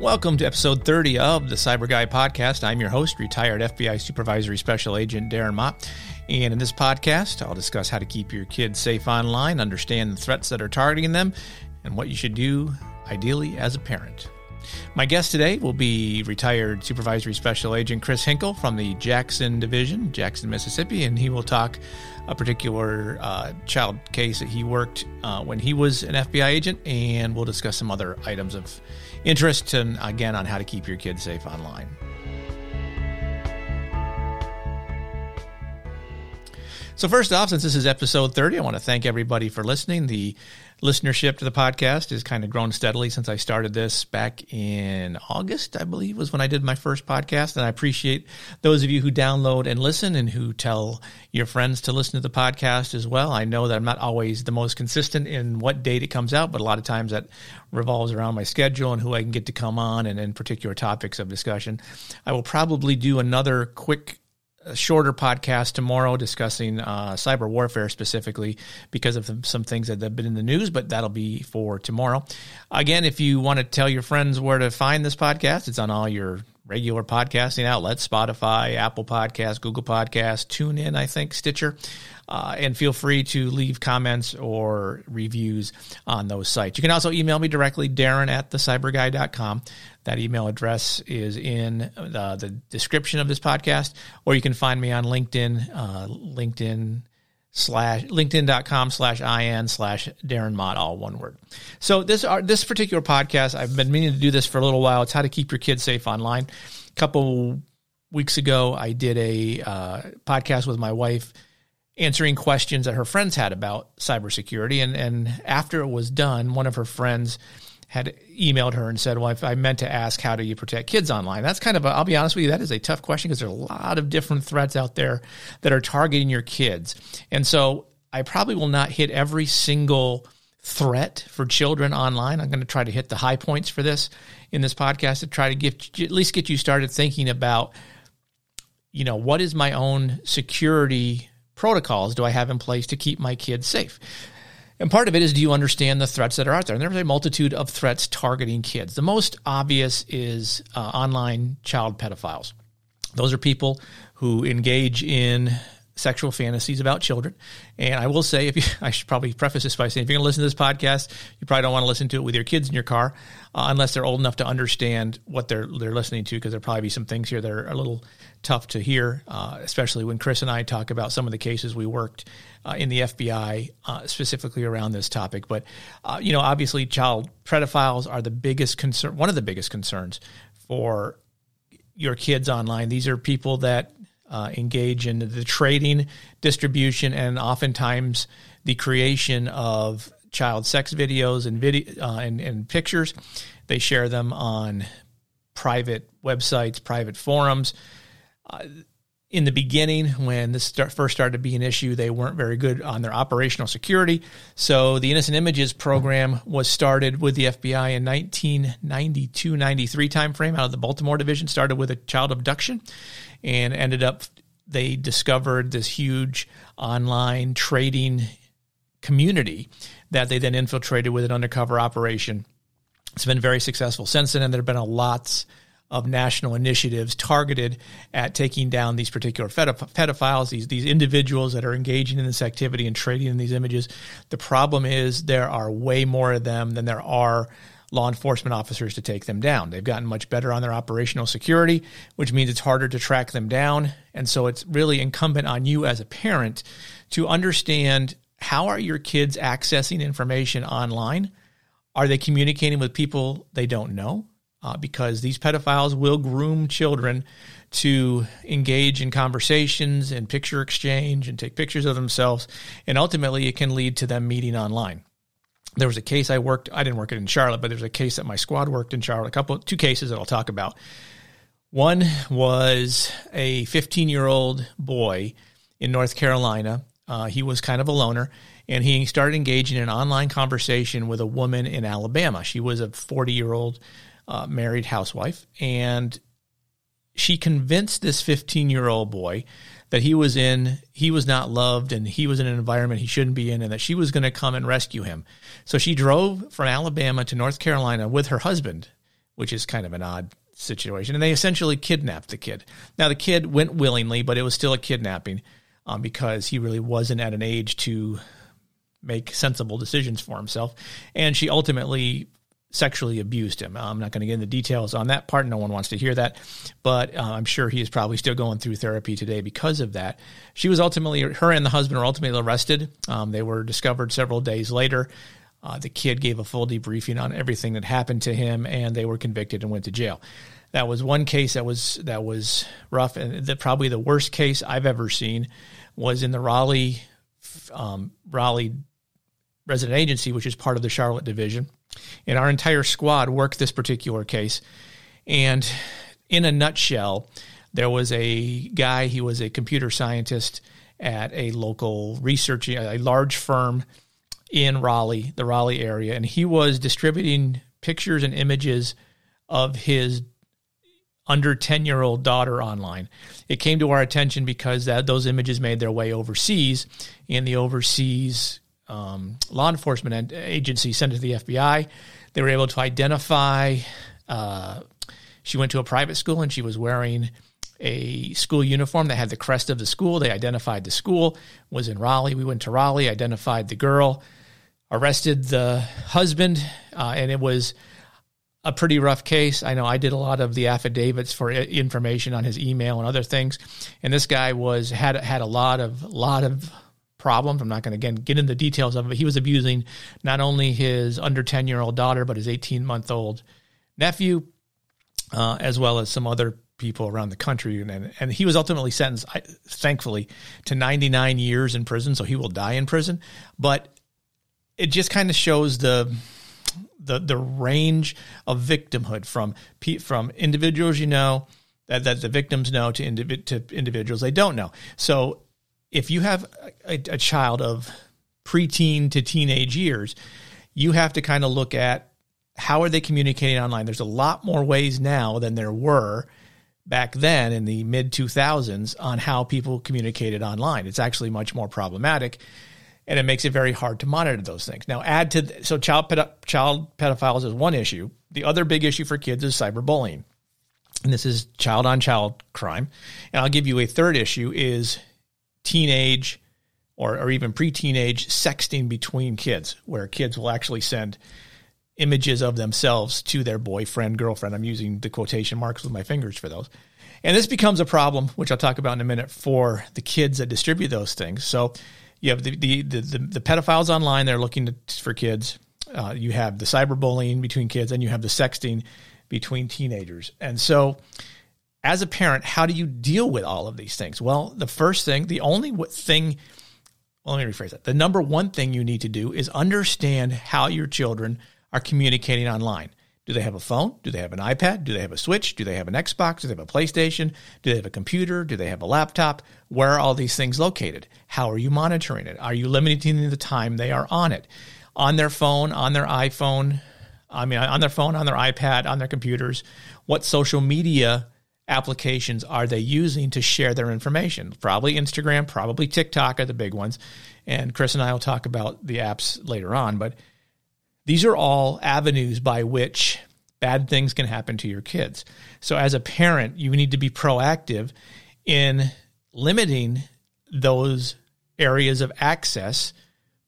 Welcome to episode 30 of the CyBUr Guy podcast. I'm your host, retired FBI Supervisory Special Agent Darren Mott. And in this podcast, I'll discuss how to keep your kids safe online, understand the threats that are targeting them, and what you should do, ideally, as a parent. My guest today will be retired Supervisory Special Agent Chris Hinkle from the Jackson Division, Jackson, Mississippi, and he will talk a particular uh, child case that he worked uh, when he was an FBI agent, and we'll discuss some other items of interest and again on how to keep your kids safe online. So, first off, since this is episode 30, I want to thank everybody for listening. The listenership to the podcast has kind of grown steadily since I started this back in August, I believe, was when I did my first podcast. And I appreciate those of you who download and listen and who tell your friends to listen to the podcast as well. I know that I'm not always the most consistent in what date it comes out, but a lot of times that revolves around my schedule and who I can get to come on and in particular topics of discussion. I will probably do another quick a shorter podcast tomorrow discussing uh, cyber warfare specifically because of some things that have been in the news, but that'll be for tomorrow. Again, if you want to tell your friends where to find this podcast, it's on all your regular podcasting outlets Spotify, Apple Podcasts, Google Podcasts, TuneIn, I think, Stitcher. Uh, and feel free to leave comments or reviews on those sites. You can also email me directly, Darren at thecyburguy.com. That email address is in the, the description of this podcast, or you can find me on LinkedIn, uh, LinkedIn slash linkedin.com slash in slash darren mott all one word. So this uh, this particular podcast i've been meaning to do this for a little while. It's how to keep your kids safe online. A couple weeks ago i did a uh, podcast with my wife answering questions that her friends had about cybersecurity. And, and after it was done, one of her friends had emailed her and said, Well, I meant to ask, how do you protect kids online? That's kind of, i will be honest with you, that is a tough question because there are a lot of different threats out there that are targeting your kids. And so I probably will not hit every single threat for children online. I'm going to try to hit the high points for this in this podcast to try to get at least get you started thinking about, you know, what is my own security protocols do I have in place to keep my kids safe? And part of it is do you understand the threats that are out there? And there's a multitude of threats targeting kids. The most obvious is uh, online child pedophiles. Those are people who engage in sexual fantasies about children. And I will say, if you, I should probably preface this by saying, if you're going to listen to this podcast, you probably don't want to listen to it with your kids in your car, uh, unless they're old enough to understand what they're they're listening to, because there'll probably be some things here that are a little tough to hear, uh, especially when Chris and I talk about some of the cases we worked uh, in the FBI uh, specifically around this topic. But uh, you know, obviously, child pedophiles are the biggest concern, one of the biggest concerns for your kids online. These are people that uh, engage in the trading, distribution, and oftentimes the creation of child sex videos and video uh, and, and pictures. They share them on private websites, private forums. Uh, in the beginning, when this start, first started to be an issue, they weren't very good on their operational security. So the Innocent Images program was started with the FBI in 1992, 93 timeframe out of the Baltimore division, started with a child abduction and ended up, they discovered this huge online trading community that they then infiltrated with an undercover operation. It's been very successful since then, and there have been a lots of national initiatives targeted at taking down these particular pedophiles, these these individuals that are engaging in this activity and trading in these images. The problem is there are way more of them than there are law enforcement officers to take them down. They've gotten much better on their operational security, which means it's harder to track them down. And so it's really incumbent on you as a parent to understand how are your kids accessing information online? Are they communicating with people they don't know? Uh, because these pedophiles will groom children to engage in conversations and picture exchange and take pictures of themselves. And ultimately, it can lead to them meeting online. There was a case I worked, I didn't work it in Charlotte, but there's a case that my squad worked in Charlotte, a couple, two cases that I'll talk about. One was a 15 year old boy in North Carolina. Uh, he was kind of a loner and he started engaging in an online conversation with a woman in Alabama. She was a 40 year old uh, married housewife, and she convinced this 15 year old boy that he was in he was not loved and he was in an environment he shouldn't be in and that she was going to come and rescue him so she drove from alabama to north carolina with her husband which is kind of an odd situation. And they essentially kidnapped the kid. Now, the kid went willingly, but it was still a kidnapping um, because he really wasn't at an age to make sensible decisions for himself. And she ultimately sexually abused him. I'm not going to get into details on that part. No one wants to hear that, but uh, I'm sure he is probably still going through therapy today because of that. She was ultimately, her and the husband were ultimately arrested. Um, they were discovered several days later. Uh, the kid gave a full debriefing on everything that happened to him, and they were convicted and went to jail. That was one case that was that was rough, and the, probably the worst case I've ever seen was in the Raleigh um, Raleigh resident agency, which is part of the Charlotte division. And our entire squad worked this particular case. And in a nutshell, there was a guy, he was a computer scientist at a local research, a large firm in Raleigh, the Raleigh area, and he was distributing pictures and images of his under 10 year old daughter online. It came to our attention because that those images made their way overseas, and the overseas um, law enforcement agency sent it to the FBI. They were able to identify. Uh, she went to a private school and she was wearing a school uniform that had the crest of the school. They identified the school was in Raleigh. We went to Raleigh, identified the girl, arrested the husband, uh, and it was a pretty rough case. I know I did a lot of the affidavits for information on his email and other things, and this guy was had had a lot of lot of problems. I'm not going to again get into the details of it. He was abusing not only his under 10 year old daughter, but his 18 month old nephew, uh, as well as some other people around the country. And, and he was ultimately sentenced, thankfully, to 99 years in prison. So he will die in prison. But it just kind of shows the the the range of victimhood from from individuals you know that, that the victims know to, individ, to individuals they don't know. So if you have a, a child of preteen to teenage years, you have to kind of look at how are they communicating online. There's a lot more ways now than there were back then in the mid 2000s on how people communicated online. It's actually much more problematic and it makes it very hard to monitor those things. Now, add to so child child pedophiles is one issue. The other big issue for kids is cyberbullying, and this is child on child crime. And I'll give you a third issue is teenage or, or even pre-teenage sexting between kids, where kids will actually send images of themselves to their boyfriend, girlfriend. I'm using the quotation marks with my fingers for those. And this becomes a problem, which I'll talk about in a minute, for the kids that distribute those things. So you have the the the, the, the pedophiles online; they're looking to, for kids. Uh, you have the cyberbullying between kids, and you have the sexting between teenagers. And so, as a parent, how do you deal with all of these things? Well, the first thing, the only thing, well, let me rephrase that. The number one thing you need to do is understand how your children are communicating online. Do they have a phone? Do they have an iPad? Do they have a Switch? Do they have an Xbox? Do they have a PlayStation? Do they have a computer? Do they have a laptop? Where are all these things located? How are you monitoring it? Are you limiting the time they are on it? On their phone, on their iPhone, I mean, on their phone, on their iPad, on their computers? What social media applications are they using to share their information? Probably Instagram, probably TikTok are the big ones. And Chris and I will talk about the apps later on. But these are all avenues by which bad things can happen to your kids. So, as a parent, you need to be proactive in limiting those areas of access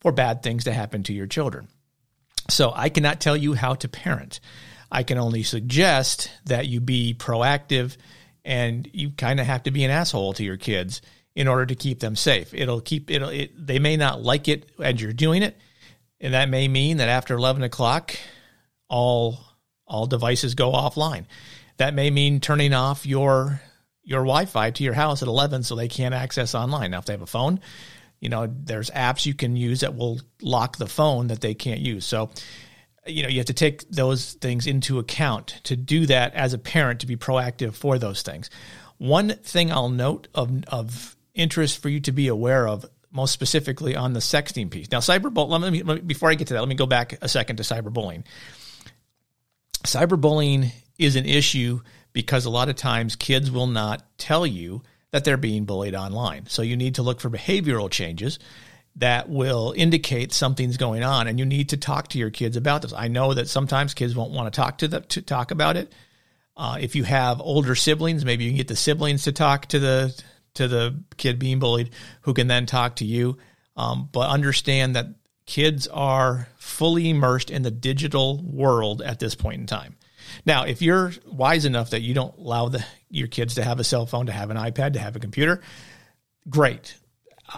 for bad things to happen to your children. So, I cannot tell you how to parent. I can only suggest that you be proactive and you kind of have to be an asshole to your kids in order to keep them safe. It'll keep it, it they may not like it as you're doing it, and that may mean that after 11 o'clock, all all devices go offline. That may mean turning off your your Wi-Fi to your house at 11 so they can't access online. Now, if they have a phone, you know, there's apps you can use that will lock the phone that they can't use. So you know you have to take those things into account to do that as a parent to be proactive for those things. One thing i'll note of, of interest for you to be aware of most specifically on the sexting piece. Now cyberbullying let me, let me, before i get to that let me go back a second to cyberbullying. Cyberbullying is an issue because a lot of times kids will not tell you that they're being bullied online. So you need to look for behavioral changes that will indicate something's going on and you need to talk to your kids about this. I know that sometimes kids won't want to talk to them to talk about it. Uh, if you have older siblings, maybe you can get the siblings to talk to the to the kid being bullied, who can then talk to you. Um, but understand that kids are fully immersed in the digital world at this point in time. Now, if you're wise enough that you don't allow the, your kids to have a cell phone, to have an iPad, to have a computer, great.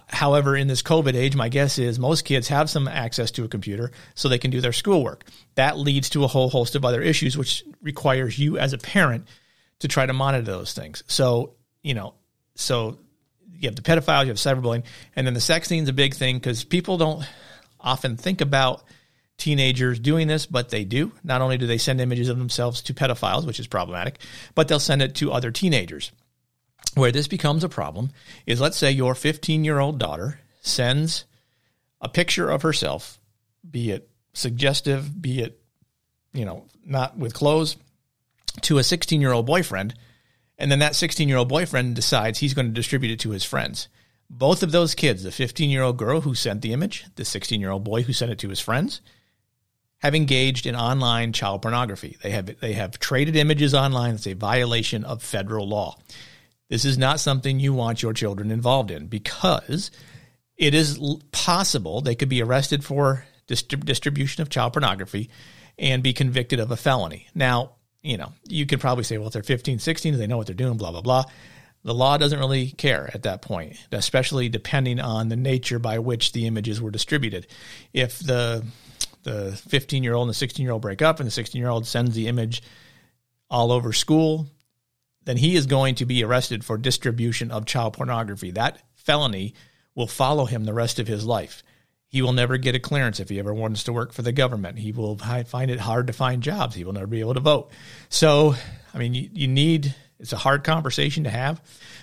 However, in this COVID age, my guess is most kids have some access to a computer so they can do their schoolwork. That leads to a whole host of other issues, which requires you as a parent to try to monitor those things. So, you know, so you have the pedophiles, you have cyberbullying, and then the sexting is a big thing because people don't often think about teenagers doing this, but they do. Not only do they send images of themselves to pedophiles, which is problematic, but they'll send it to other teenagers. Where this becomes a problem is let's say your 15 year old daughter sends a picture of herself, be it suggestive, be it, you know, not with clothes, to a 16 year old boyfriend. And then that 16 year old boyfriend decides he's going to distribute it to his friends. Both of those kids, the 15 year old girl who sent the image, the 16 year old boy who sent it to his friends, have engaged in online child pornography. They have they have traded images online. It's a violation of federal law. This is not something you want your children involved in because it is possible they could be arrested for distribution of child pornography and be convicted of a felony. Now, you know, you could probably say, well, if they're 15, 16, they know what they're doing, blah, blah, blah. The law doesn't really care at that point, especially depending on the nature by which the images were distributed. If the the 15 year old and the 16 year old break up and the 16 year old sends the image all over school, then he is going to be arrested for distribution of child pornography. That felony will follow him the rest of his life. He will never get a clearance if he ever wants to work for the government. He will find it hard to find jobs. He will never be able to vote. So, I mean, you, you need, it's a hard conversation to have,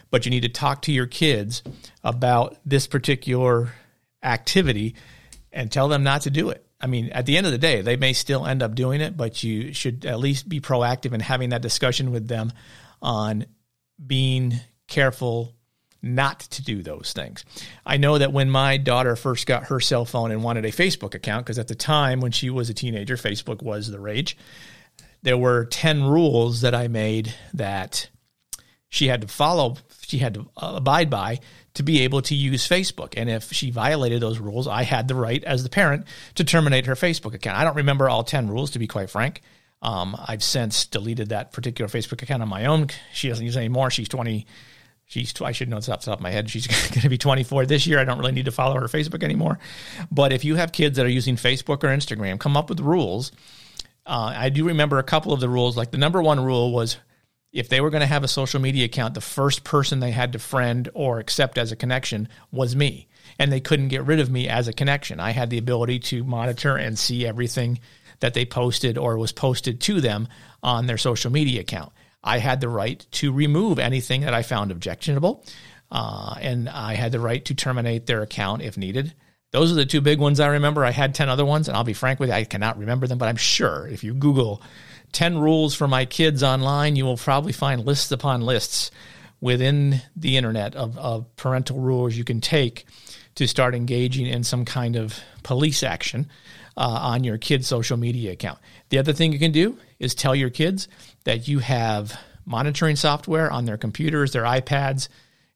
but you need to talk to your kids about this particular activity and tell them not to do it. I mean, at the end of the day, they may still end up doing it, but you should at least be proactive in having that discussion with them on being careful not to do those things. I know that when my daughter first got her cell phone and wanted a Facebook account, because at the time when she was a teenager, Facebook was the rage, there were 10 rules that I made that she had to follow, she had to uh, abide by to be able to use Facebook. And if she violated those rules, I had the right as the parent to terminate her Facebook account. I don't remember all 10 rules, to be quite frank. Um, I've since deleted that particular Facebook account on my own. She doesn't use it anymore. She's 20. She's, I should know this off the top of my head. She's going to be 24 this year. I don't really need to follow her Facebook anymore. But if you have kids that are using Facebook or Instagram, come up with rules. Uh, I do remember a couple of the rules. Like the number one rule was if they were going to have a social media account, the first person they had to friend or accept as a connection was me. And they couldn't get rid of me as a connection. I had the ability to monitor and see everything that they posted or was posted to them on their social media account. I had the right to remove anything that I found objectionable, uh, and I had the right to terminate their account if needed. Those are the two big ones I remember. I had 10 other ones, and I'll be frank with you, I cannot remember them, but I'm sure if you Google 10 rules for my kids online, you will probably find lists upon lists within the internet of, of parental rules you can take to start engaging in some kind of police action uh, on your kid's social media account. The other thing you can do is tell your kids that you have monitoring software on their computers, their iPads,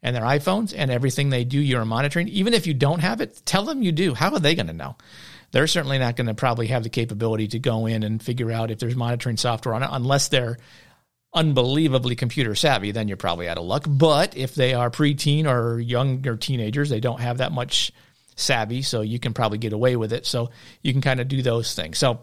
and their iPhones, and everything they do, you're monitoring. Even if you don't have it, tell them you do. How are they going to know? They're certainly not going to probably have the capability to go in and figure out if there's monitoring software on it unless they're unbelievably computer savvy, then you're probably out of luck. But if they are preteen or younger teenagers, they don't have that much savvy, so you can probably get away with it. So you can kind of do those things. So,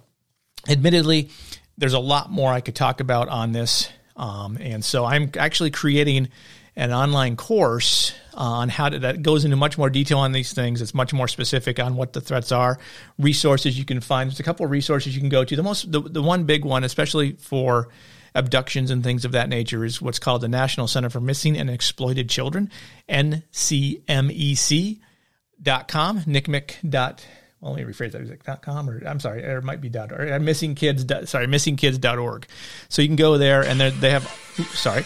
admittedly, there's a lot more I could talk about on this. Um, and so I'm actually creating an online course on how to, that goes into much more detail on these things. It's much more specific on what the threats are, resources you can find. There's a couple of resources you can go to. The most, the, the one big one, especially for abductions and things of that nature, is what's called the National Center for Missing and Exploited Children, NCMEC dot com, NCMEC dot well, let me rephrase that. Like dot com or I'm sorry, or it might be dot or uh, missing kids. Sorry, missingkids.org. So you can go there and they have, sorry,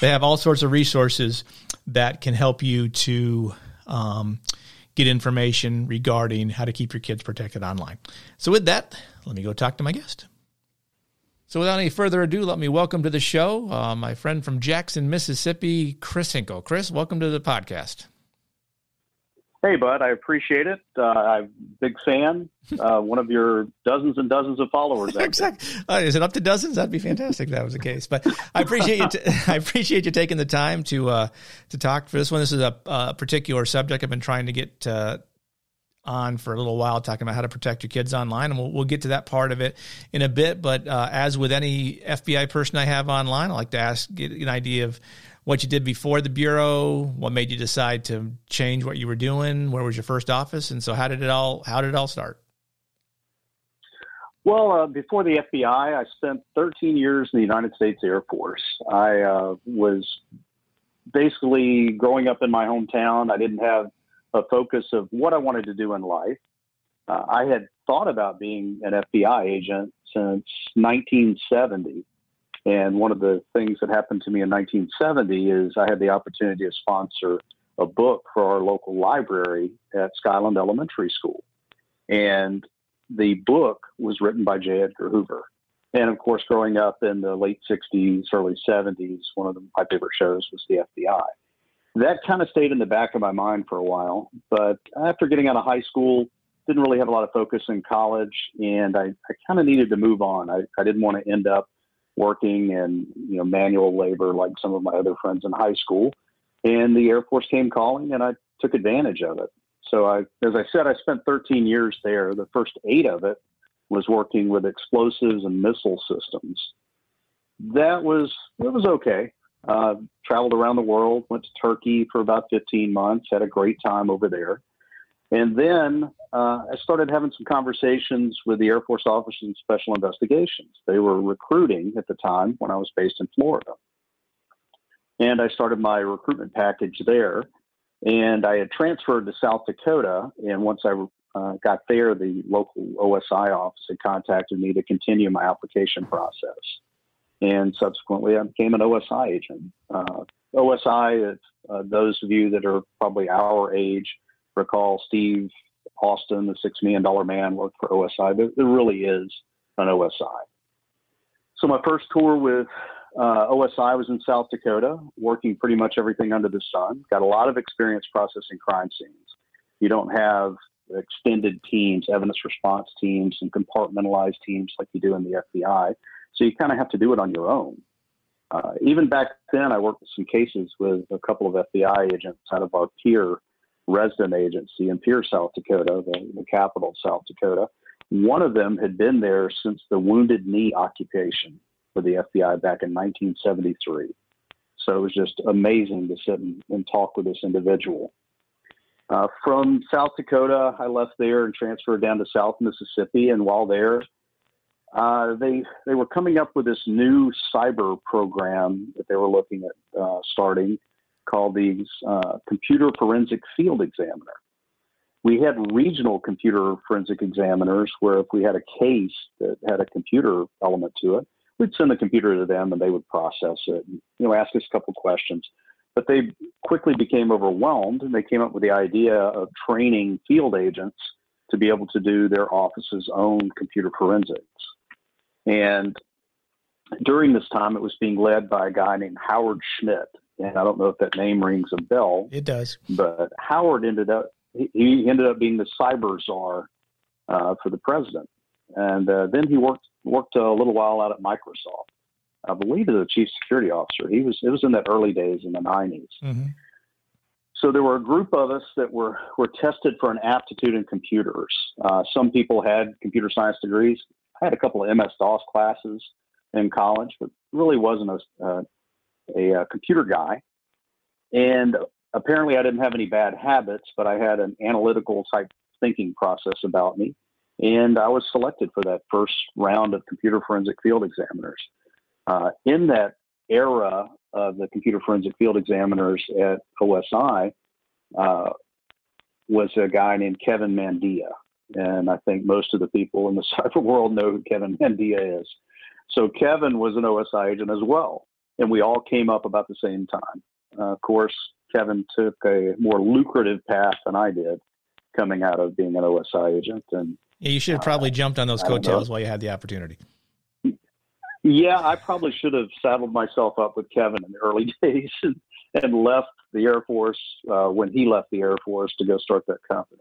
they have all sorts of resources that can help you to um, get information regarding how to keep your kids protected online. So, with that, let me go talk to my guest. So, without any further ado, let me welcome to the show uh, my friend from Jackson, Mississippi, Chris Hinkle. Chris, welcome to the podcast. Hey, bud, I appreciate it. Uh, I'm a big fan. Uh, one of your dozens and dozens of followers. exactly. Uh, is it up to dozens? That'd be fantastic. If that was the case. But I appreciate you. T- I appreciate you taking the time to uh, to talk for this one. This is a, a particular subject I've been trying to get uh, on for a little while, talking about how to protect your kids online, and we'll, we'll get to that part of it in a bit. But uh, as with any FBI person I have online, I like to ask get an idea of what you did before the bureau, what made you decide to change what you were doing, where was your first office, and so how did it all how did it all start? Well, uh, before the FBI, I spent 13 years in the United States Air Force. I uh, was basically growing up in my hometown. I didn't have a focus of what I wanted to do in life. Uh, I had thought about being an FBI agent since 1970. And one of the things that happened to me in 1970 is I had the opportunity to sponsor a book for our local library at Skyland Elementary School. And the book was written by J. Edgar Hoover. And of course, growing up in the late 60s, early 70s, one of the, my favorite shows was the FBI. That kind of stayed in the back of my mind for a while. But after getting out of high school, didn't really have a lot of focus in college, and I, I kind of needed to move on. I, I didn't want to end up working in you know manual labor like some of my other friends in high school. And the Air Force came calling, and I took advantage of it. So I, as I said, I spent 13 years there. The first eight of it was working with explosives and missile systems. That was it was okay. Uh, traveled around the world, went to Turkey for about 15 months, had a great time over there. And then uh, I started having some conversations with the Air Force Office of Special Investigations. They were recruiting at the time when I was based in Florida. And I started my recruitment package there. And I had transferred to South Dakota. And once I uh, got there, the local OSI office had contacted me to continue my application process. And subsequently, I became an OSI agent. Uh, OSI, uh, those of you that are probably our age, recall Steve Austin, the six million dollar man, worked for OSI. There, there, really is an OSI. So my first tour with uh, OSI was in South Dakota, working pretty much everything under the sun. Got a lot of experience processing crime scenes. You don't have extended teams, evidence response teams, and compartmentalized teams like you do in the FBI. So you kind of have to do it on your own. Uh, even back then, I worked with some cases with a couple of FBI agents out of our Pierre resident agency in Pierre, South Dakota, the, the capital of South Dakota. One of them had been there since the Wounded Knee occupation for the FBI back in 1973. So it was just amazing to sit and, and talk with this individual. Uh, from South Dakota, I left there and transferred down to South Mississippi. And while there, uh, they they were coming up with this new cyber program that they were looking at uh, starting called the uh, Computer Forensic Field Examiner. We had regional computer forensic examiners where if we had a case that had a computer element to it, we'd send the computer to them and they would process it and you know ask us a couple questions. But they quickly became overwhelmed and they came up with the idea of training field agents to be able to do their office's own computer forensics. And during this time, it was being led by a guy named Howard Schmidt, and I don't know if that name rings a bell. It does. But Howard ended up he ended up being the cyber czar uh, for the president, and uh, then he worked worked a little while out at Microsoft. I believe as a chief security officer. He was it was in the early days in the 90s. Mm-hmm. So there were a group of us that were were tested for an aptitude in computers. Uh, some people had computer science degrees. I had a couple of MS DOS classes in college, but really wasn't a, uh, a, a computer guy. And apparently, I didn't have any bad habits, but I had an analytical type thinking process about me. And I was selected for that first round of computer forensic field examiners. Uh, in that era of the computer forensic field examiners at OSI uh, was a guy named Kevin Mandia. And I think most of the people in the cyber world know who Kevin Mandia is. So Kevin was an OSI agent as well and we all came up about the same time. Uh, of course, Kevin took a more lucrative path than I did. coming out of being an OSI agent. And yeah, you should have probably uh, jumped on those coattails while you had the opportunity. Yeah, I probably should have saddled myself up with Kevin in the early days and, and left the Air Force uh, when he left the Air Force to go start that company.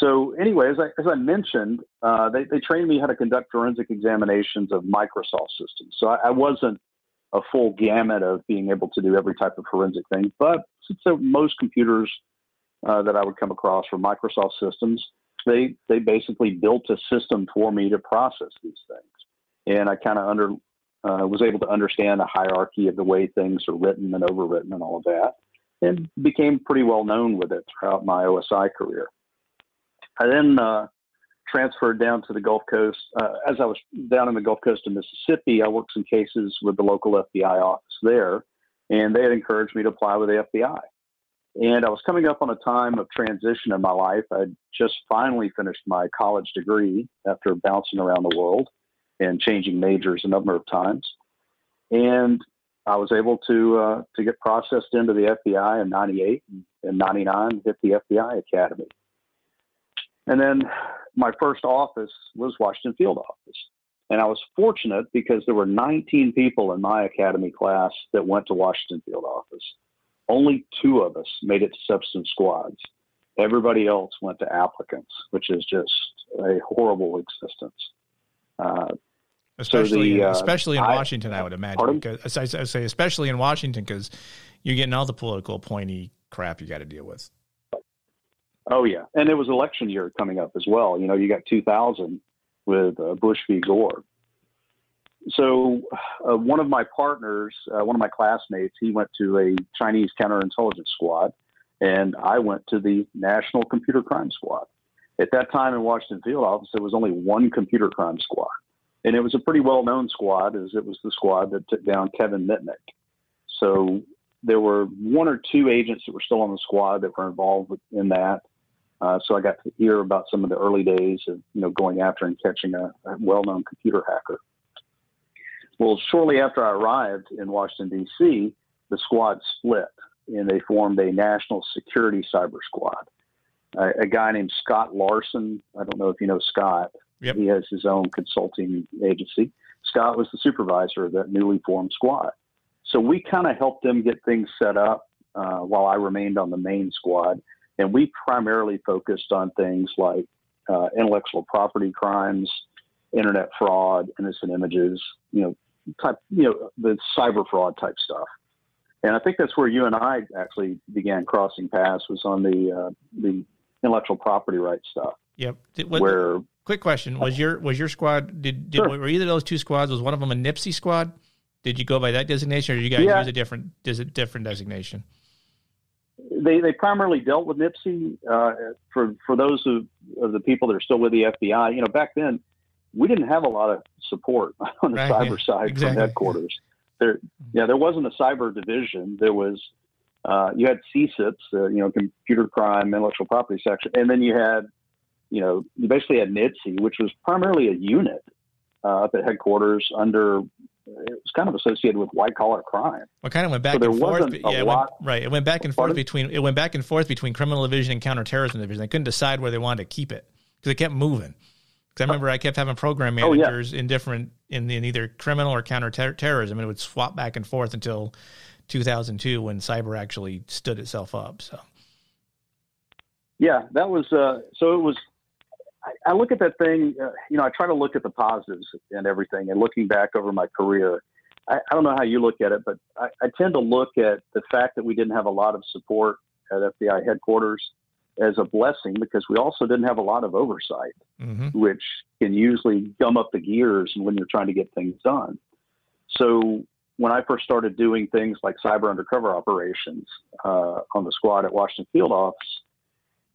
So, anyway, as I, as I mentioned, uh, they, they trained me how to conduct forensic examinations of Microsoft systems. So I, I wasn't a full gamut of being able to do every type of forensic thing, but since most computers uh, that I would come across were Microsoft systems, they they basically built a system for me to process these things, and I kind of under uh, was able to understand the hierarchy of the way things are written and overwritten and all of that, and became pretty well known with it throughout my OSI career. I then uh, transferred down to the Gulf Coast. Uh, as I was down in the Gulf Coast of Mississippi, I worked some cases with the local FBI office there, and they had encouraged me to apply with the FBI. And I was coming up on a time of transition in my life. I'd just finally finished my college degree after bouncing around the world and changing majors a number of times. And I was able to uh, to get processed into the FBI in '98 and '99, hit the FBI Academy. And then my first office was Washington Field Office. And I was fortunate because there were 19 people in my academy class that went to Washington Field Office. Only two of us made it to substance squads. Everybody else went to applicants, which is just a horrible existence. Uh, especially, so the, uh, especially in I, Washington, I would imagine. I, I say, especially in Washington, because you're getting all the political pointy crap you got to deal with. Oh yeah, and it was election year coming up as well. You know, you got 2000 with uh, Bush v. Gore, so uh, one of my partners, uh, one of my classmates, he went to a Chinese counterintelligence squad, and I went to the National Computer Crime Squad. At that time in Washington Field Office, there was only one computer crime squad, and it was a pretty well-known squad, as it was the squad that took down Kevin Mitnick. So there were one or two agents that were still on the squad that were involved in that. Uh, so I got to hear about some of the early days of you know going after and catching a, a well-known computer hacker. Well, shortly after I arrived in Washington, D.C., the squad split and they formed a national security cyber squad. Uh, a guy named Scott Larson, I don't know if you know Scott, yep. he has his own consulting agency. Scott was the supervisor of that newly formed squad. So we kind of helped them get things set up uh, while I remained on the main squad. And we primarily focused on things like uh, intellectual property crimes, internet fraud, innocent images, you know, type, you know, the cyber fraud type stuff. And I think that's where you and I actually began crossing paths was on the uh, the intellectual property rights stuff. Yep. What, where quick question was your was your squad did, did sure. were either of those two squads was one of them a NIPC squad? Did you go by that designation, or did you guys yeah. use a different a different designation? They they primarily dealt with NIPC. Uh, for for those of, of the people that are still with the FBI, you know, back then we didn't have a lot of support on the right, cyber yeah, side exactly. from headquarters. There, yeah, there wasn't a cyber division. There was, uh, you had CCIPS, uh, you know, computer crime, intellectual property section, and then you had, you know, you basically had NIPC, which was primarily a unit uh, up at headquarters under. It was kind of associated with white collar crime. Well, kind of went back so and forth. Yeah, it went, right. It went back and forth between it went back and forth between criminal division and counterterrorism division. They couldn't decide where they wanted to keep it because it kept moving. Because I remember I kept having program managers oh, yeah. in different in, in either criminal or counterterrorism, and it would swap back and forth until 2002 when cyber actually stood itself up. So, yeah, that was uh, so. It was. I, I look at that thing. Uh, you know, I try to look at the positives and everything. And looking back over my career, I, I don't know how you look at it, but I, I tend to look at the fact that we didn't have a lot of support at FBI headquarters as a blessing because we also didn't have a lot of oversight, mm-hmm. which can usually gum up the gears when you're trying to get things done. So when I first started doing things like cyber undercover operations uh, on the squad at Washington Field Office,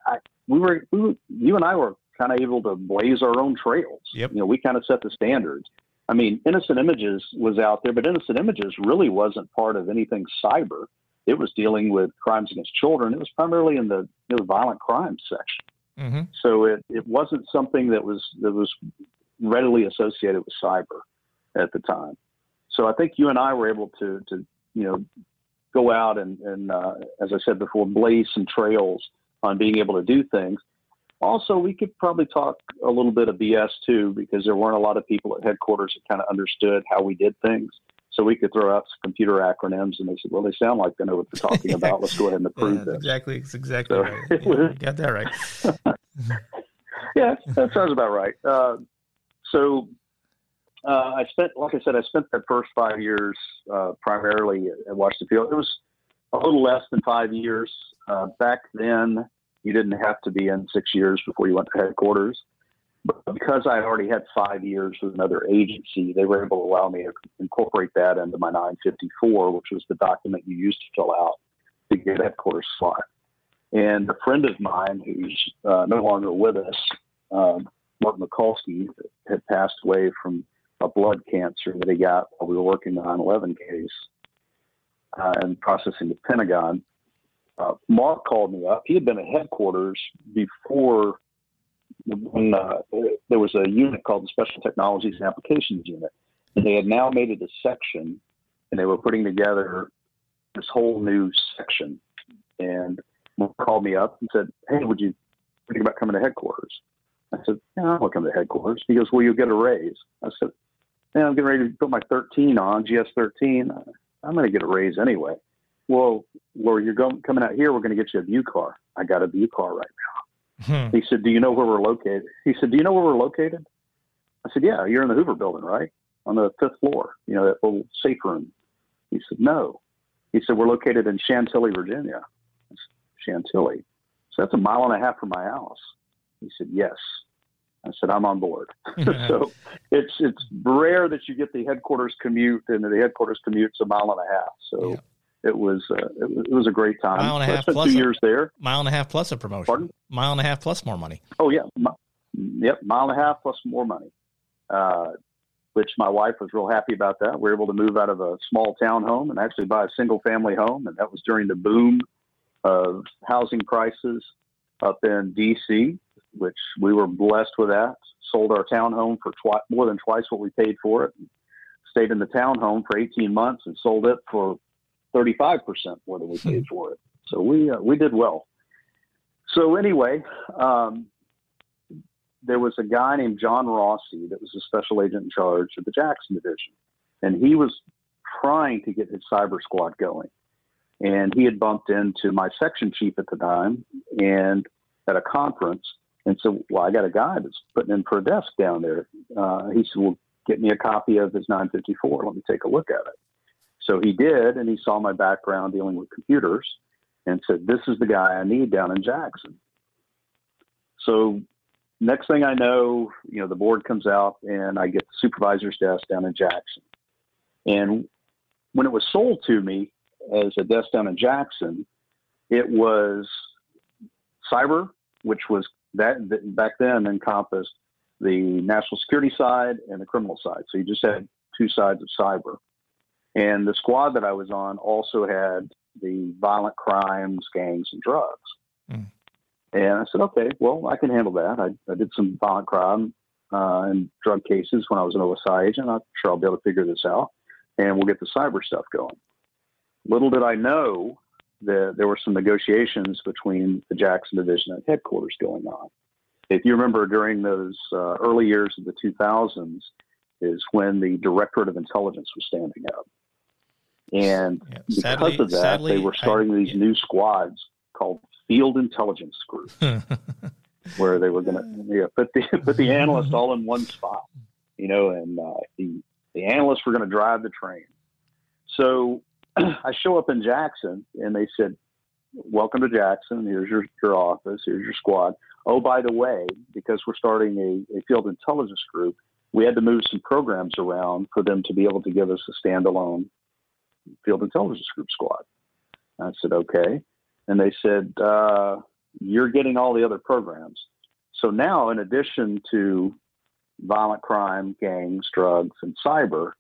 I, we were, we were, you and I were kind of able to blaze our own trails. Yep. You know, we kind of set the standards. I mean, Innocent Images was out there, but Innocent Images really wasn't part of anything cyber it was dealing with crimes against children. It was primarily in the, you know, violent crimes section. Mm-hmm. So it, it wasn't something that was that was readily associated with cyber at the time. So I think you and I were able to to you know go out and, and uh, as I said before, blaze some trails on being able to do things. Also, we could probably talk a little bit of BS too, because there weren't a lot of people at headquarters that kind of understood how we did things. So we could throw out some computer acronyms, and they said, "Well, they sound like they know what they're talking about. Let's go ahead and approve yeah, this." Exactly, it's exactly so right. Yeah, got that right. yeah, that sounds about right. Uh, so uh, I spent, like I said, I spent the first five years uh, primarily at Washington Field. It was a little less than five years uh, back then. You didn't have to be in six years before you went to headquarters. But because I already had five years with another agency, they were able to allow me to incorporate that into my 954, which was the document you used to fill out to get headquarters slot. And a friend of mine who's uh, no longer with us, um, Mark Mikulski, had passed away from a blood cancer that he got while we were working 9 11 case uh, and processing the Pentagon. Uh, Mark called me up. He had been at headquarters before when uh, there was a unit called the Special Technologies and Applications Unit. And they had now made it a section, and they were putting together this whole new section. And Mark called me up and said, "Hey, would you think about coming to headquarters?" I said, "Yeah, I'll come to headquarters." He goes, "Well, you'll get a raise?" I said, "Yeah, I'm getting ready to put my 13 on GS 13. I'm going to get a raise anyway." Well, where you're going, coming out here, we're going to get you a Bucar. I got a Bucar right now. Hmm. He said, "Do you know where we're located?" He said, "Do you know where we're located?" I said, "Yeah, you're in the Hoover Building, right, on the fifth floor. You know that little safe room." He said, "No." He said, "We're located in Chantilly, Virginia." Said, Chantilly. So that's a mile and a half from my house. He said, "Yes." I said, "I'm on board." so it's it's rare that you get the headquarters commute, and the headquarters commute's a mile and a half. So. Yeah it was uh, it, was a great time. Mile and a half plus two a, years there. Mile and a half plus a promotion. Pardon? Mile and a half plus more money. Oh yeah, yep, mile and a half plus more money. Uh, which my wife was real happy about that. We were able to move out of a small town home and actually buy a single family home, and that was during the boom of housing prices up in D.C., which we were blessed with that. Sold our townhome for twi- more than twice what we paid for it. Stayed in the townhome for 18 months and sold it for 35% more than we paid hmm. for it. So we, uh, we did well. So anyway, um, there was a guy named John Rossi that was a special agent in charge of the Jackson division. And he was trying to get his cyber squad going. And he had bumped into my section chief at the time and at a conference and said, Well, I got a guy that's putting in for a desk down there. Uh, he said, Well, get me a copy of his 954. Let me take a look at it. So he did, and he saw my background dealing with computers and said, This is the guy I need down in Jackson. So next thing I know, you know, the board comes out and I get the supervisor's desk down in Jackson. And when it was sold to me as a desk down in Jackson, it was cyber, which was that back then encompassed the national security side and the criminal side. So you just had two sides of cyber. And the squad that I was on also had the violent crimes, gangs, and drugs. Mm. And I said, okay, well, I can handle that. I, I did some violent crime uh, and drug cases when I was an OSI agent. I'm sure I'll be able to figure this out, and we'll get the cyber stuff going. Little did I know that there were some negotiations between the Jackson Division and headquarters going on. If you remember, during those uh, early years of the 2000s, is when the Directorate of Intelligence was standing up. And yeah. because of that, sadly, they were starting I, these yeah. new squads called Field Intelligence Group, where they were going to know, put the put the analysts all in one spot, you know, and uh, the the analysts were going to drive the train. So I show up in Jackson, and they said, "Welcome to Jackson. Here's your your office. Here's your squad. Oh, by the way, because we're starting a, a field intelligence group, we had to move some programs around for them to be able to give us a standalone field intelligence group squad. I said, okay. And they said, uh, you're getting all the other programs. So now, in addition to violent crime, gangs, drugs, and cyber,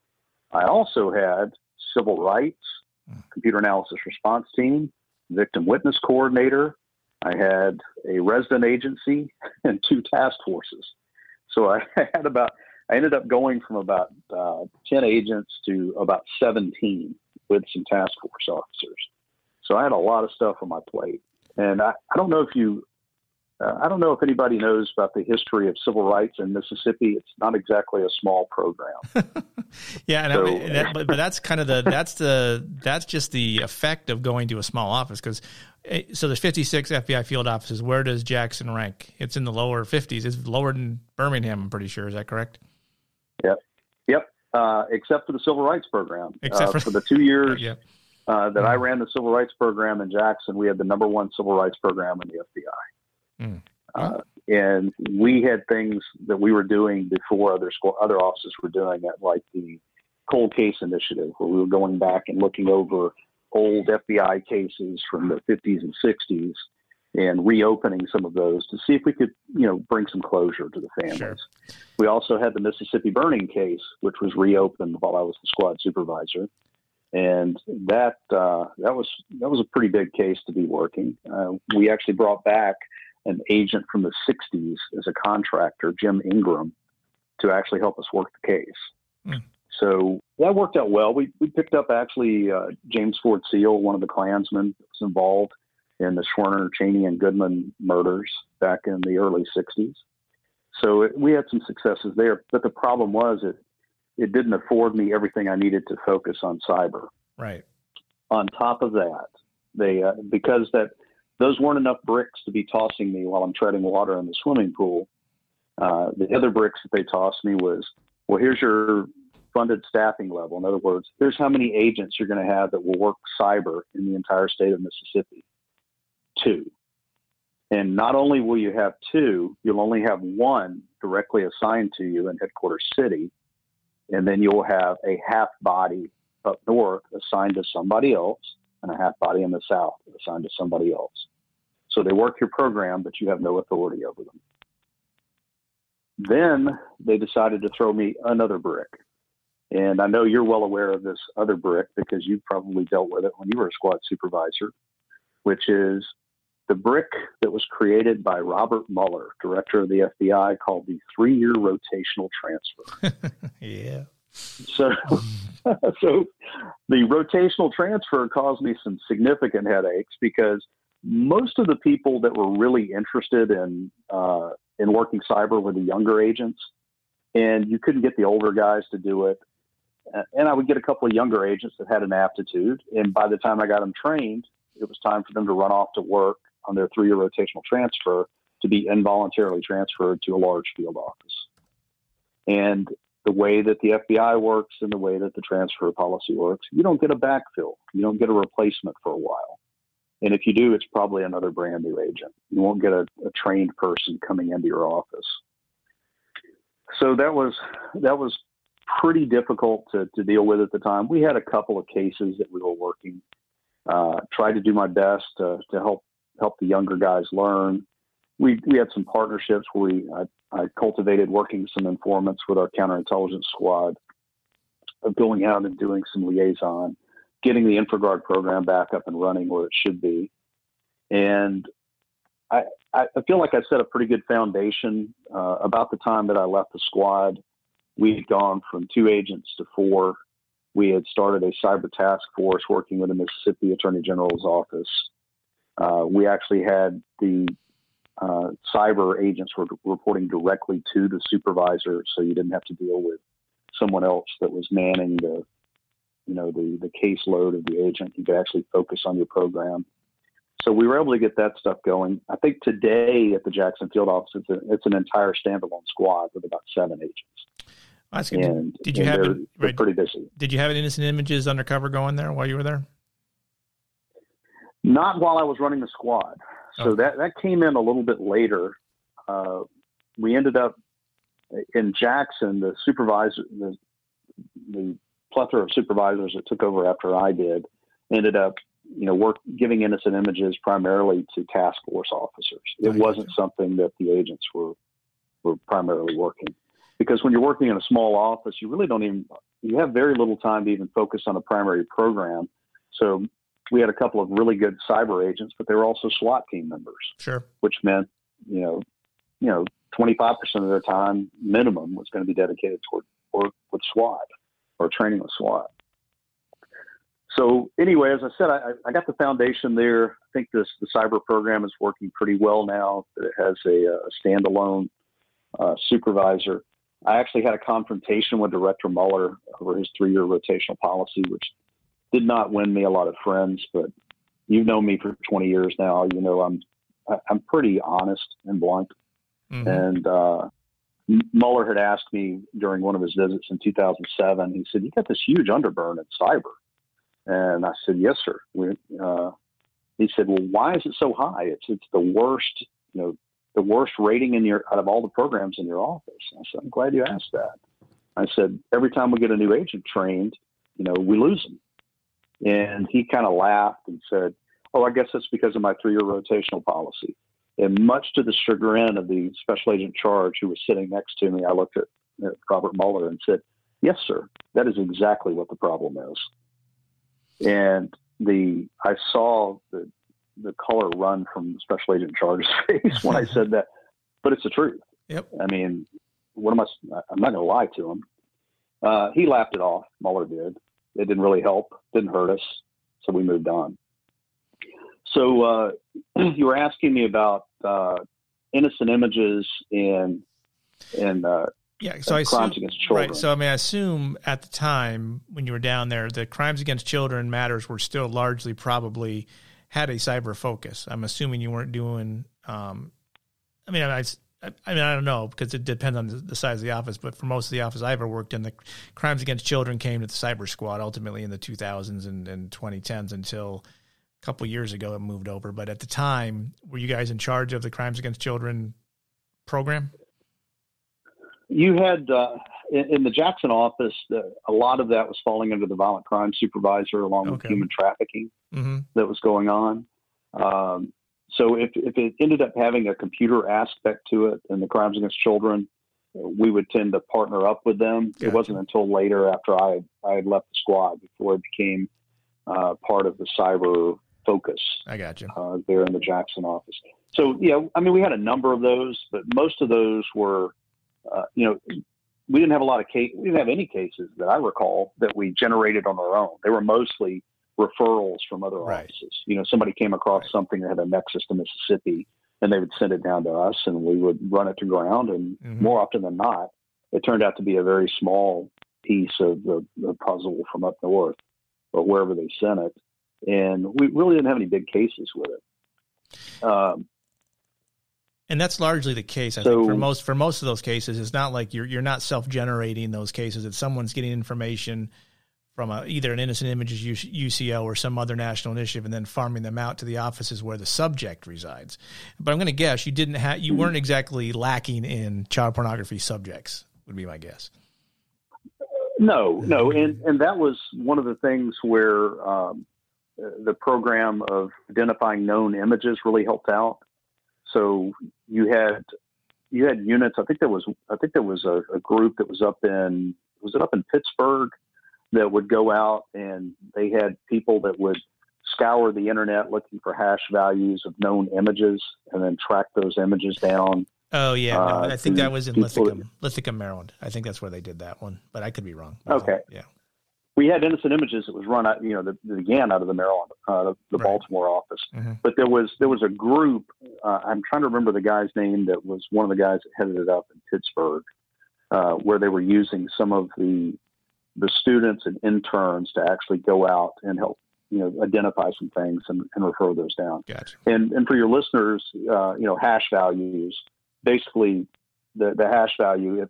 I also had civil rights, hmm. computer analysis response team, victim witness coordinator. I had a resident agency and two task forces. So I had about, I ended up going from about uh, 10 agents to about 17 with some task force officers. So I had a lot of stuff on my plate. And I, I don't know if you uh, I don't know if anybody knows about the history of civil rights in Mississippi. It's not exactly a small program. yeah, so, I mean, that, but, but that's kind of the that's the that's just the effect of going to a small office because eh, so there's 56 FBI field offices. Where does Jackson rank? It's in the lower 50s. It's lower than Birmingham. I'm pretty sure. Is that correct? Yep. Uh, except for the civil rights program. Except uh, for, for, the two years. yeah. Uh, that mm. I ran the civil rights program in Jackson, we had the number one civil rights program in the FBI. Mm. Uh, and we had things that we were doing before other school, other offices were doing it, like the cold case initiative, where we were going back and looking over old FBI cases from the 50s and 60s and reopening some of those to see if we could, you know, bring some closure to the families. Sure. We also had the Mississippi burning case, which was reopened while I was the squad supervisor, and that uh, that was that was a pretty big case to be working. Uh, we actually brought back an agent from the 60s as a contractor, Jim Ingram, to actually help us work the case. Mm. So that worked out well. We, we picked up actually uh, James Ford Seale, one of the Klansmen that was involved in the Schwerner, Chaney, and Goodman murders back in the early 60s. So it, we had some successes there. But the problem was it, it didn't afford me everything I needed to focus on cyber. Right. On top of that, they uh, because that those weren't enough bricks to be tossing me while I'm treading water in the swimming pool. Uh, the other bricks that they tossed me was, well, here's your funded staffing level. In other words, here's how many agents you're going to have that will work cyber in the entire state of Mississippi. Two. And not only will you have two, you'll only have one directly assigned to you in headquarters city. And then you'll have a half body up north assigned to somebody else and a half body in the south assigned to somebody else. So they work your program, but you have no authority over them. Then they decided to throw me another brick. And I know you're well aware of this other brick because you probably dealt with it when you were a squad supervisor, which is the brick that was created by Robert Mueller, director of the FBI, called the three year rotational transfer. yeah. So, so the rotational transfer caused me some significant headaches because most of the people that were really interested in uh, in working cyber were the younger agents, and you couldn't get the older guys to do it. And I would get a couple of younger agents that had an aptitude, and by the time I got them trained, it was time for them to run off to work on their three-year rotational transfer to be involuntarily transferred to a large field office. And the way that the FBI works and the way that the transfer policy works, you don't get a backfill. You don't get a replacement for a while. And if you do, it's probably another brand new agent. You won't get a, a trained person coming into your office. So that was that was pretty difficult to, to deal with at the time. We had a couple of cases that we were working. Uh, tried to do my best to, to help help the younger guys learn. We we had some partnerships where we I, I cultivated working some informants with our counterintelligence squad, of going out and doing some liaison getting the InfraGard program back up and running where it should be. And I, I feel like I set a pretty good foundation. Uh, about the time that I left the squad, we had gone from two agents to four. We had started a cyber task force working with the Mississippi Attorney General's office. Uh, we actually had the uh, cyber agents were reporting directly to the supervisor, so you didn't have to deal with someone else that was manning the you know the the caseload of the agent. You could actually focus on your program. So we were able to get that stuff going. I think today at the Jackson Field Office, it's, a, it's an entire standalone squad with about seven agents. And, did you have they're, it, they're pretty busy? Did you have an innocent images undercover going there while you were there? Not while I was running the squad. So oh. that that came in a little bit later. Uh, we ended up in Jackson. The supervisor, the the plethora of supervisors that took over after I did ended up, you know, work giving innocent images primarily to task force officers. It wasn't something that the agents were were primarily working. Because when you're working in a small office, you really don't even you have very little time to even focus on a primary program. So we had a couple of really good cyber agents, but they were also SWAT team members. Sure. Which meant, you know, you know, 25% of their time minimum was going to be dedicated toward work with SWAT or training with SWAT. So anyway, as I said, I, I got the foundation there. I think this the cyber program is working pretty well now. It has a, a standalone uh, supervisor. I actually had a confrontation with Director Mueller over his three-year rotational policy, which did not win me a lot of friends. But you've known me for 20 years now. You know I'm I'm pretty honest and blunt. Mm-hmm. And uh, Mueller had asked me during one of his visits in 2007. He said, "You got this huge underburn in cyber," and I said, "Yes, sir." We, uh, he said, "Well, why is it so high? It's it's the worst, you know, the worst rating in your out of all the programs in your office." I said, "I'm glad you asked that." I said, "Every time we get a new agent trained, you know, we lose them." And he kind of laughed and said, "Oh, I guess that's because of my three-year rotational policy." And much to the chagrin of the special agent charge who was sitting next to me, I looked at, at Robert Mueller and said, Yes, sir, that is exactly what the problem is. And the I saw the the color run from the Special Agent Charge's face when I said that, but it's the truth. Yep. I mean, what am I? I'm not going to lie to him. Uh, he laughed it off. Mueller did. It didn't really help. Didn't hurt us. So we moved on. So uh, you were asking me about uh, innocent images and and uh, yeah, so I crimes assume, against children. Right. So I mean, I assume at the time when you were down there, the crimes against children matters were still largely probably had a cyber focus. I'm assuming you weren't doing. Um, I mean, I, I mean, I don't know because it depends on the size of the office, but for most of the office I ever worked in, the crimes against children came to the cyber squad ultimately in the 2000s and, and 2010s until a couple years ago it moved over, but at the time, were you guys in charge of the crimes against children program? You had uh, in, in, the Jackson office, a lot of that was falling under the violent crime supervisor, along okay. with human trafficking mm-hmm. that was going on. Um, so if if it ended up having a computer aspect to it and the crimes against children, we would tend to partner up with them. Gotcha. It wasn't until later, after I had, I had left the squad, before it became uh, part of the cyber focus. I got you. Uh, there in the Jackson office. So, yeah, I mean, we had a number of those, but most of those were, uh, you know, we didn't have a lot of case. We didn't have any cases that I recall that we generated on our own. They were mostly referrals from other right. offices. You know, somebody came across right. something that had a nexus to Mississippi, and they would send it down to us, and we would run it to ground. And mm-hmm. more often than not, it turned out to be a very small piece of the, the puzzle from up north, or wherever they sent it and we really didn't have any big cases with it. Um, and that's largely the case. I so, think for most for most of those cases, it's not like you're you're not self generating those cases. It's someone's getting information from a, either an innocent images UCO or some other national initiative, and then farming them out to the offices where the subject resides. But I'm going to guess you didn't have you weren't exactly lacking in child pornography subjects. Would be my guess. No, no, and and that was one of the things where um, the program of identifying known images really helped out. So you had you had units. I think there was I think there was a, a group that was up in was it up in Pittsburgh that would go out and they had people that would scour the internet looking for hash values of known images and then track those images down. Oh yeah, uh, I think that was in Linthicum, Linthicum, Maryland. I think that's where they did that one, but I could be wrong. Okay. Yeah we had innocent images that was run out, you know, that began out of the Maryland, uh, the, the right. Baltimore office. Mm-hmm. But there was there was a group. Uh, I'm trying to remember the guy's name that was one of the guys that headed it up in Pittsburgh, uh, where they were using some of the the students and interns to actually go out and help, you know, identify some things and, and refer those down. Gotcha. And and for your listeners, uh, you know, hash values. Basically, the the hash value. If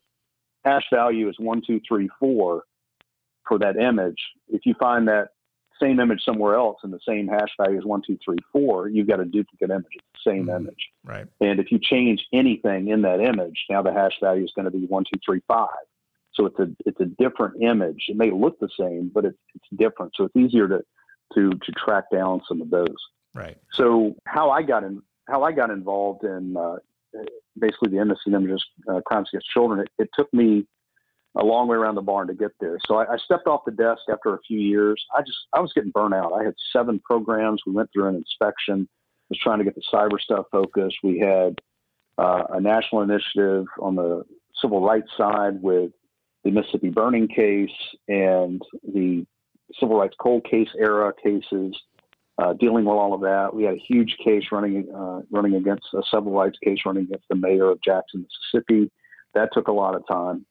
hash value is one two three four for that image. If you find that same image somewhere else and the same hash value is one, two, three, four, you've got a duplicate image. It's the same mm-hmm. image. Right. And if you change anything in that image, now the hash value is going to be one, two, three, five. So it's a it's a different image. It may look the same, but it's it's different. So it's easier to to to track down some of those. Right. So how I got in how I got involved in uh, basically the innocent images uh, crimes against children, it, it took me a long way around the barn to get there. So I, I, stepped off the desk after a few years. I just I was getting burnt out. I had seven programs. We went through an inspection. Was trying to get the cyber stuff focused. We had uh, a national initiative on the civil rights side with the Mississippi burning case and the civil rights cold case era cases. uh, dealing with all of that. We had a huge case running uh, running against a civil rights case running against the mayor of Jackson, Mississippi. That took a lot of time.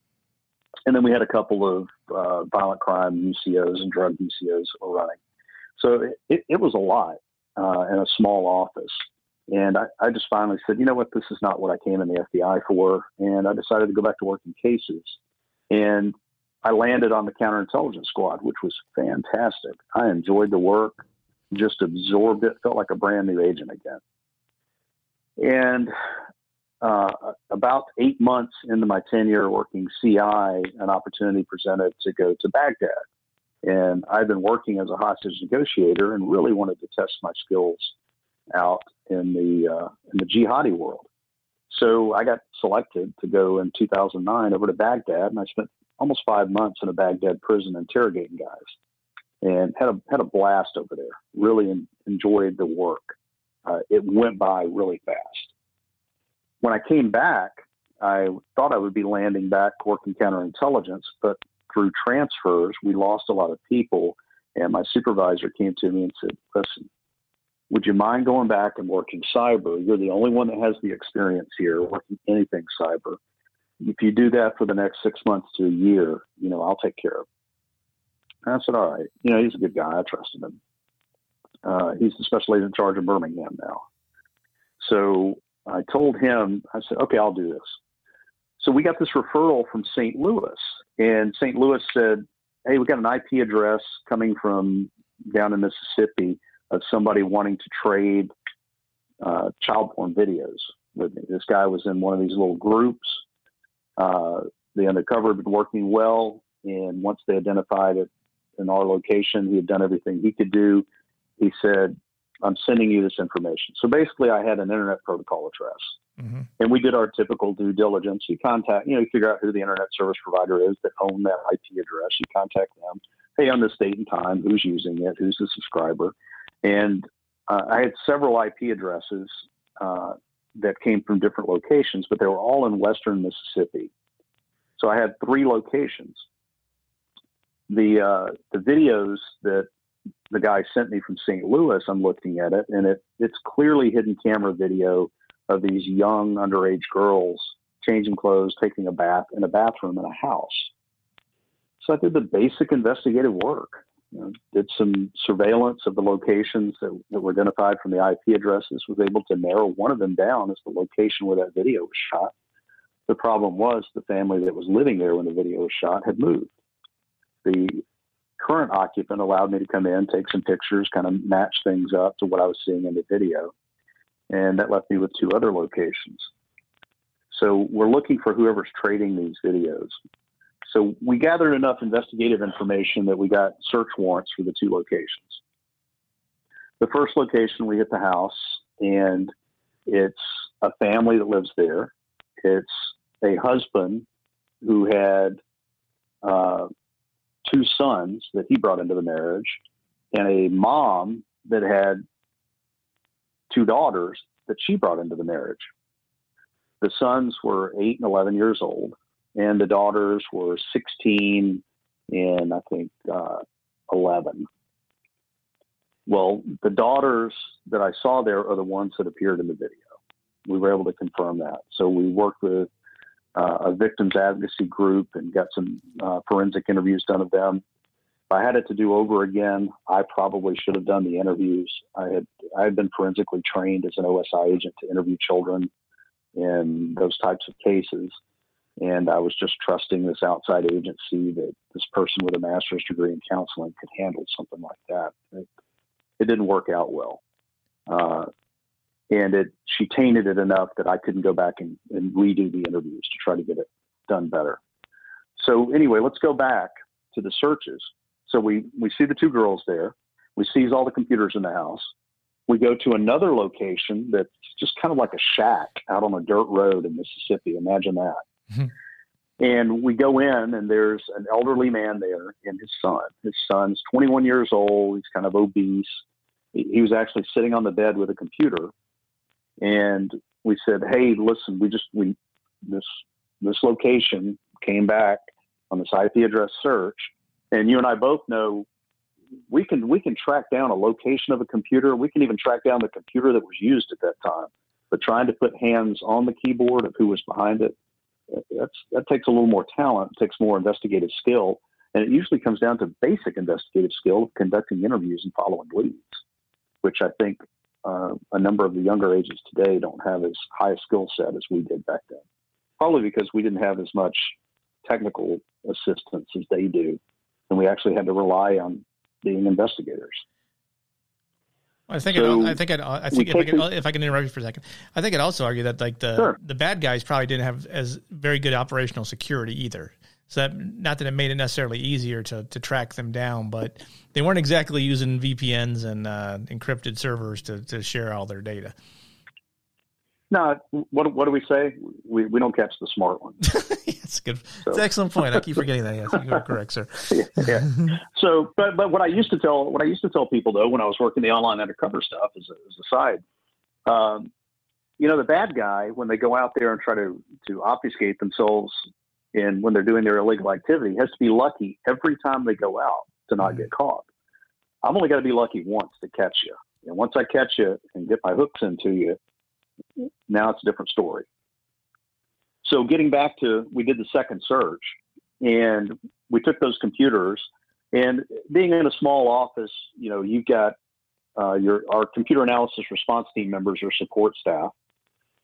And then we had a couple of uh, violent crime UCOs and drug UCOs running. So it, it was a lot uh, in a small office. And I, I just finally said, you know what, this is not what I came in the FBI for. And I decided to go back to working cases. And I landed on the counterintelligence squad, which was fantastic. I enjoyed the work, just absorbed it, felt like a brand new agent again. And uh, about eight months into my tenure working CI, an opportunity presented to go to Baghdad. And I've been working as a hostage negotiator and really wanted to test my skills out in the uh, in the jihadi world. So I got selected to go in 2009 over to Baghdad, and I spent almost five months in a Baghdad prison interrogating guys, and had a had a blast over there. Really in, enjoyed the work. Uh, it went by really fast. When I came back, I thought I would be landing back working counterintelligence, but through transfers, we lost a lot of people. And my supervisor came to me and said, "Listen, would you mind going back and working cyber? You're the only one that has the experience here working anything cyber. If you do that for the next six months to a year, you know, I'll take care of it. And I said, all right. You know, he's a good guy. I trusted him. Uh, he's the special agent in charge of Birmingham now. So I told him, I said, okay, I'll do this. So we got this referral from St. Louis, and St. Louis said, hey, we got an IP address coming from down in Mississippi of somebody wanting to trade uh, child porn videos with me. This guy was in one of these little groups. Uh, the undercover had been working well, and once they identified it in our location, he had done everything he could do. He said, I'm sending you this information. So basically, I had an internet protocol address. Mm-hmm. And we did our typical due diligence. You contact, you know, you figure out who the internet service provider is that own that IP address. You contact them. Hey, on this date and time, who's using it? Who's the subscriber? And uh, I had several IP addresses uh, that came from different locations, but they were all in Western Mississippi. So I had three locations. The uh, the videos that the guy sent me from St. Louis, I'm looking at it, and it it's clearly hidden camera video of these young underage girls changing clothes, taking a bath in a bathroom in a house. So I did the basic investigative work you know, did some surveillance of the locations that, that, were identified from the IP addresses, was able to narrow one of them down as the location where that video was shot. The problem was the family that was living there when the video was shot had moved. The current occupant allowed me to come in, take some pictures, kind of match things up to what I was seeing in the video. And that left me with two other locations. So we're looking for whoever's trading these videos. So we gathered enough investigative information that we got search warrants for the two locations. The first location, we hit the house, and it's a family that lives there. It's a husband who had uh, two sons that he brought into the marriage, and a mom that had two daughters that she brought into the marriage. The sons were eight and 11 years old and the daughters were 16 and I think uh, 11. Well, the daughters that I saw there are the ones that appeared in the video. We were able to confirm that. So we worked with uh, a victims advocacy group and got some uh, forensic interviews done of them. If I had it to do over again, I probably should have done the interviews. I had I had been forensically trained as an OSI agent to interview children in those types of cases. And I was just trusting this outside agency that this person with a master's degree in counseling could handle something like that. It, it didn't work out well. Uh, and it she tainted it enough that I couldn't go back and, and redo the interviews to try to get it done better. So anyway, let's go back to the searches. So we, we see the two girls there. We seize all the computers in the house. We go to another location that's just kind of like a shack out on a dirt road in Mississippi. Imagine that. Mm-hmm. And we go in, and there's an elderly man there and his son. His son's 21 years old. He's kind of obese. He was actually sitting on the bed with a computer. And we said, "Hey, listen, we just we this this location came back on this IP address search, and you and I both know we can we can track down a location of a computer. We can even track down the computer that was used at that time. But trying to put hands on the keyboard of who was behind it, that takes a little more talent. Takes more investigative skill, and it usually comes down to basic investigative skill of conducting interviews and following leads, which I think uh, a number of the younger ages today don't have as high a skill set as we did back then. Probably because we didn't have as much technical assistance as they do, and we actually had to rely on being investigators. I think so it, I think it, I think if I, can, if I, can, interrupt you for a second, I think I'd also argue that like the sure. the bad guys probably didn't have as very good operational security either. So that not that it made it necessarily easier to to track them down, but they weren't exactly using VPNs and uh, encrypted servers to to share all their data. No, what what do we say? We we don't catch the smart ones. It's good. So. It's an excellent point. I keep forgetting that. Yes, you're correct, sir. yeah, yeah. So, but but what I used to tell what I used to tell people though when I was working the online undercover stuff as a, as a side, um, you know, the bad guy when they go out there and try to to obfuscate themselves and when they're doing their illegal activity has to be lucky every time they go out to not mm-hmm. get caught. I'm only got to be lucky once to catch you, and once I catch you and get my hooks into you now it's a different story. So getting back to, we did the second search and we took those computers and being in a small office, you know, you've got uh, your, our computer analysis response team members or support staff,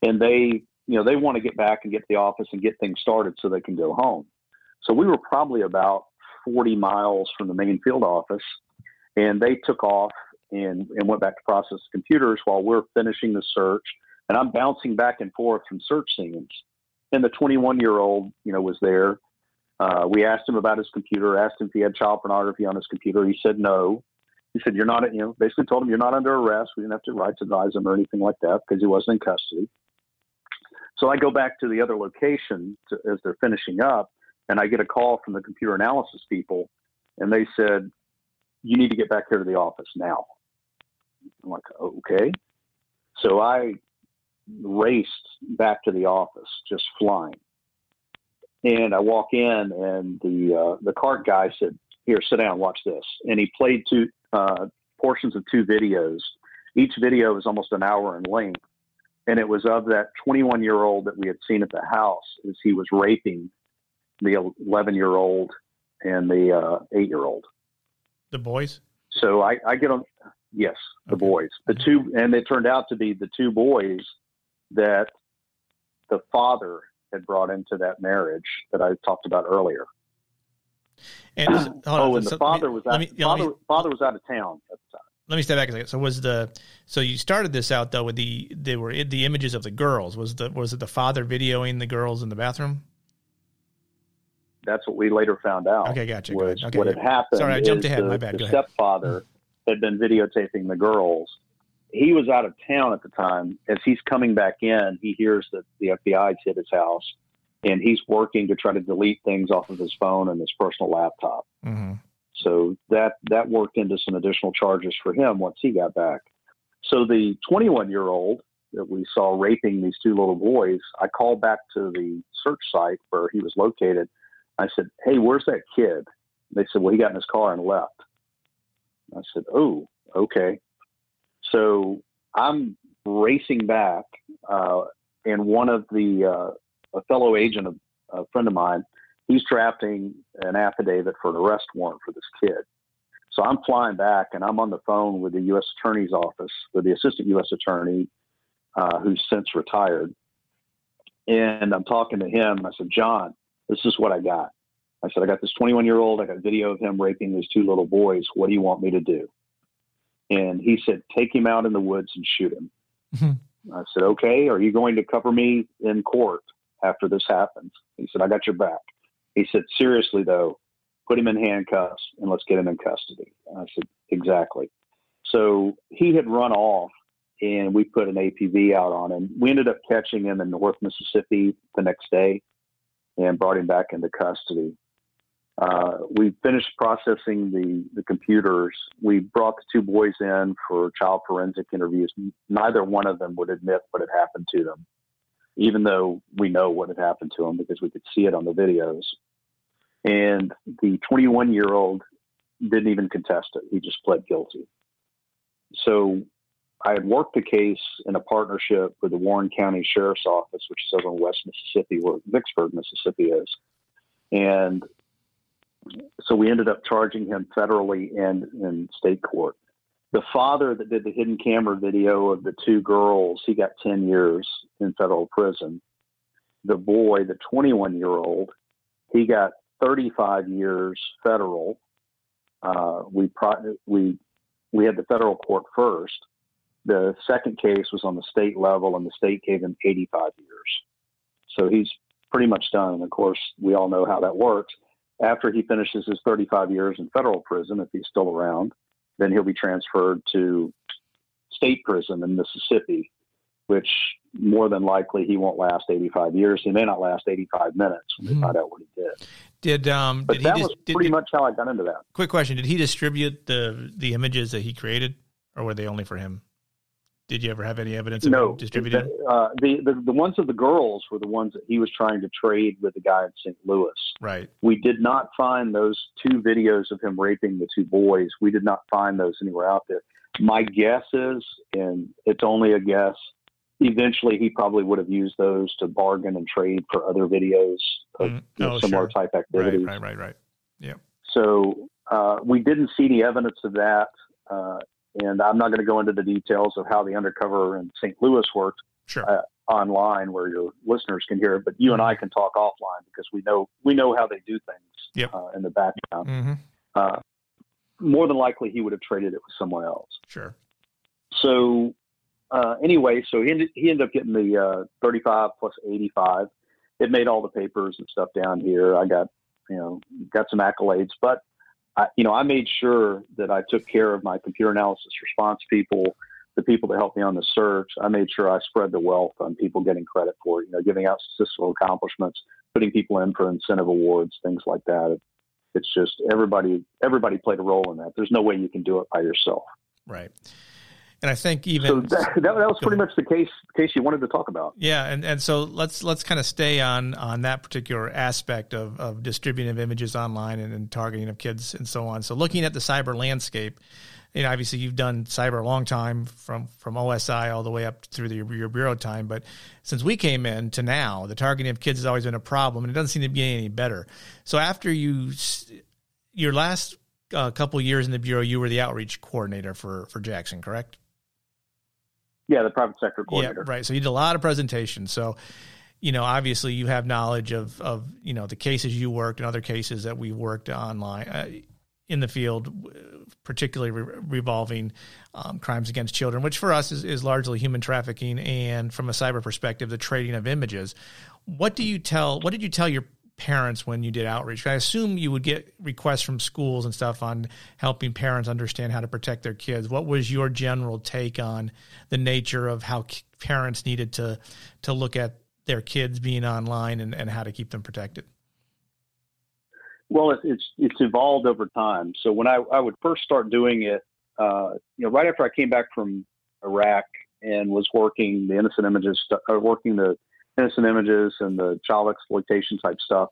and they, you know, they want to get back and get to the office and get things started so they can go home. So we were probably about 40 miles from the main field office and they took off and, and went back to process the computers while we're finishing the search and I'm bouncing back and forth from search scenes. And the 21 year old, you know, was there. Uh, we asked him about his computer, asked him if he had child pornography on his computer. He said no. He said, You're not, you know, basically told him you're not under arrest. We didn't have to rights advise him or anything like that because he wasn't in custody. So I go back to the other location to, as they're finishing up, and I get a call from the computer analysis people, and they said, You need to get back here to the office now. I'm like, Okay. So I raced back to the office, just flying. And I walk in, and the uh, the CART guy said, "Here, sit down, watch this." And he played two uh, portions of two videos. Each video is almost an hour in length, and it was of that 21 year old that we had seen at the house as he was raping the 11 year old and the uh, eight year old. The boys. So I, I get on. Yes, the okay. boys. The two, and it turned out to be the two boys that the father had brought into that marriage that I talked about earlier. And oh, and the father me, was out, me, father, me, father was out of town at the time. Let me step back a second. So was the so you started this out though with the they were the images of the girls. Was the was it the father videoing the girls in the bathroom? That's what we later found out. Okay, gotcha. Was okay, what had happened? Sorry, I jumped ahead. The, My bad. The stepfather had been videotaping the girls, he was out of town at the time. As he's coming back in, he hears that the FBI's hit his house, and he's working to try to delete things off of his phone and his personal laptop. Mm-hmm. So that that worked into some additional charges for him once he got back. So the 21 year old that we saw raping these two little boys, I called back to the search site where he was located. I said, "Hey, where's that kid?" They said, "Well, he got in his car and left." I said, "Oh, okay." So I'm racing back, uh, and one of the uh, a fellow agent, a, a friend of mine, he's drafting an affidavit for an arrest warrant for this kid. So I'm flying back, and I'm on the phone with the U.S. Attorney's office with the assistant U.S. Attorney, uh, who's since retired. And I'm talking to him. I said, John, this is what I got. I said, I got this 21 year old. I got a video of him raping these two little boys. What do you want me to do? And he said, Take him out in the woods and shoot him. Mm-hmm. I said, Okay, are you going to cover me in court after this happens? He said, I got your back. He said, Seriously, though, put him in handcuffs and let's get him in custody. I said, Exactly. So he had run off and we put an APB out on him. We ended up catching him in North Mississippi the next day and brought him back into custody. Uh, we finished processing the, the computers. We brought the two boys in for child forensic interviews. Neither one of them would admit what had happened to them, even though we know what had happened to them because we could see it on the videos. And the 21 year old didn't even contest it. He just pled guilty. So I had worked the case in a partnership with the Warren County Sheriff's Office, which is over in West Mississippi, where Vicksburg, Mississippi is. And so we ended up charging him federally and in state court. The father that did the hidden camera video of the two girls, he got 10 years in federal prison. The boy, the 21 year old, he got 35 years federal. Uh, we pro- we we had the federal court first. The second case was on the state level, and the state gave him 85 years. So he's pretty much done. And of course, we all know how that works. After he finishes his 35 years in federal prison, if he's still around, then he'll be transferred to state prison in Mississippi, which more than likely he won't last 85 years. He may not last 85 minutes when they mm-hmm. find out what he did. Did um? But did that he was pretty did, much how I got into that. Quick question: Did he distribute the the images that he created, or were they only for him? Did you ever have any evidence of no, distributing? Uh, the, the the ones of the girls were the ones that he was trying to trade with the guy in St. Louis. Right. We did not find those two videos of him raping the two boys. We did not find those anywhere out there. My guess is, and it's only a guess, eventually he probably would have used those to bargain and trade for other videos of mm. oh, you know, similar sure. type activities. Right, right, right, right. Yeah. So uh, we didn't see any evidence of that. Uh, and I'm not going to go into the details of how the undercover in St. Louis worked sure. uh, online, where your listeners can hear it. But you and I can talk offline because we know we know how they do things yep. uh, in the background. Mm-hmm. Uh, more than likely, he would have traded it with someone else. Sure. So uh, anyway, so he ended, he ended up getting the uh, 35 plus 85. It made all the papers and stuff down here. I got you know got some accolades, but I, you know, I made sure that I took care of my computer analysis response people, the people that helped me on the search. I made sure I spread the wealth on people getting credit for it, you know, giving out statistical accomplishments, putting people in for incentive awards, things like that. It's just everybody, everybody played a role in that. There's no way you can do it by yourself. Right. And I think even so that, that, that was pretty much the case case you wanted to talk about. Yeah, and, and so let's let's kind of stay on on that particular aspect of, of distributing images online and, and targeting of kids and so on. So looking at the cyber landscape, you know, obviously you've done cyber a long time from from OSI all the way up through the, your bureau time. But since we came in to now, the targeting of kids has always been a problem, and it doesn't seem to be any better. So after you, your last uh, couple years in the bureau, you were the outreach coordinator for for Jackson, correct? Yeah, the private sector coordinator. Yeah, right. So you did a lot of presentations. So, you know, obviously you have knowledge of of you know the cases you worked and other cases that we worked online uh, in the field, particularly re- revolving um, crimes against children, which for us is, is largely human trafficking, and from a cyber perspective, the trading of images. What do you tell? What did you tell your parents when you did outreach? I assume you would get requests from schools and stuff on helping parents understand how to protect their kids. What was your general take on the nature of how parents needed to to look at their kids being online and, and how to keep them protected? Well, it's it's evolved over time. So when I, I would first start doing it, uh, you know, right after I came back from Iraq and was working the innocent images, uh, working the innocent images and the child exploitation type stuff,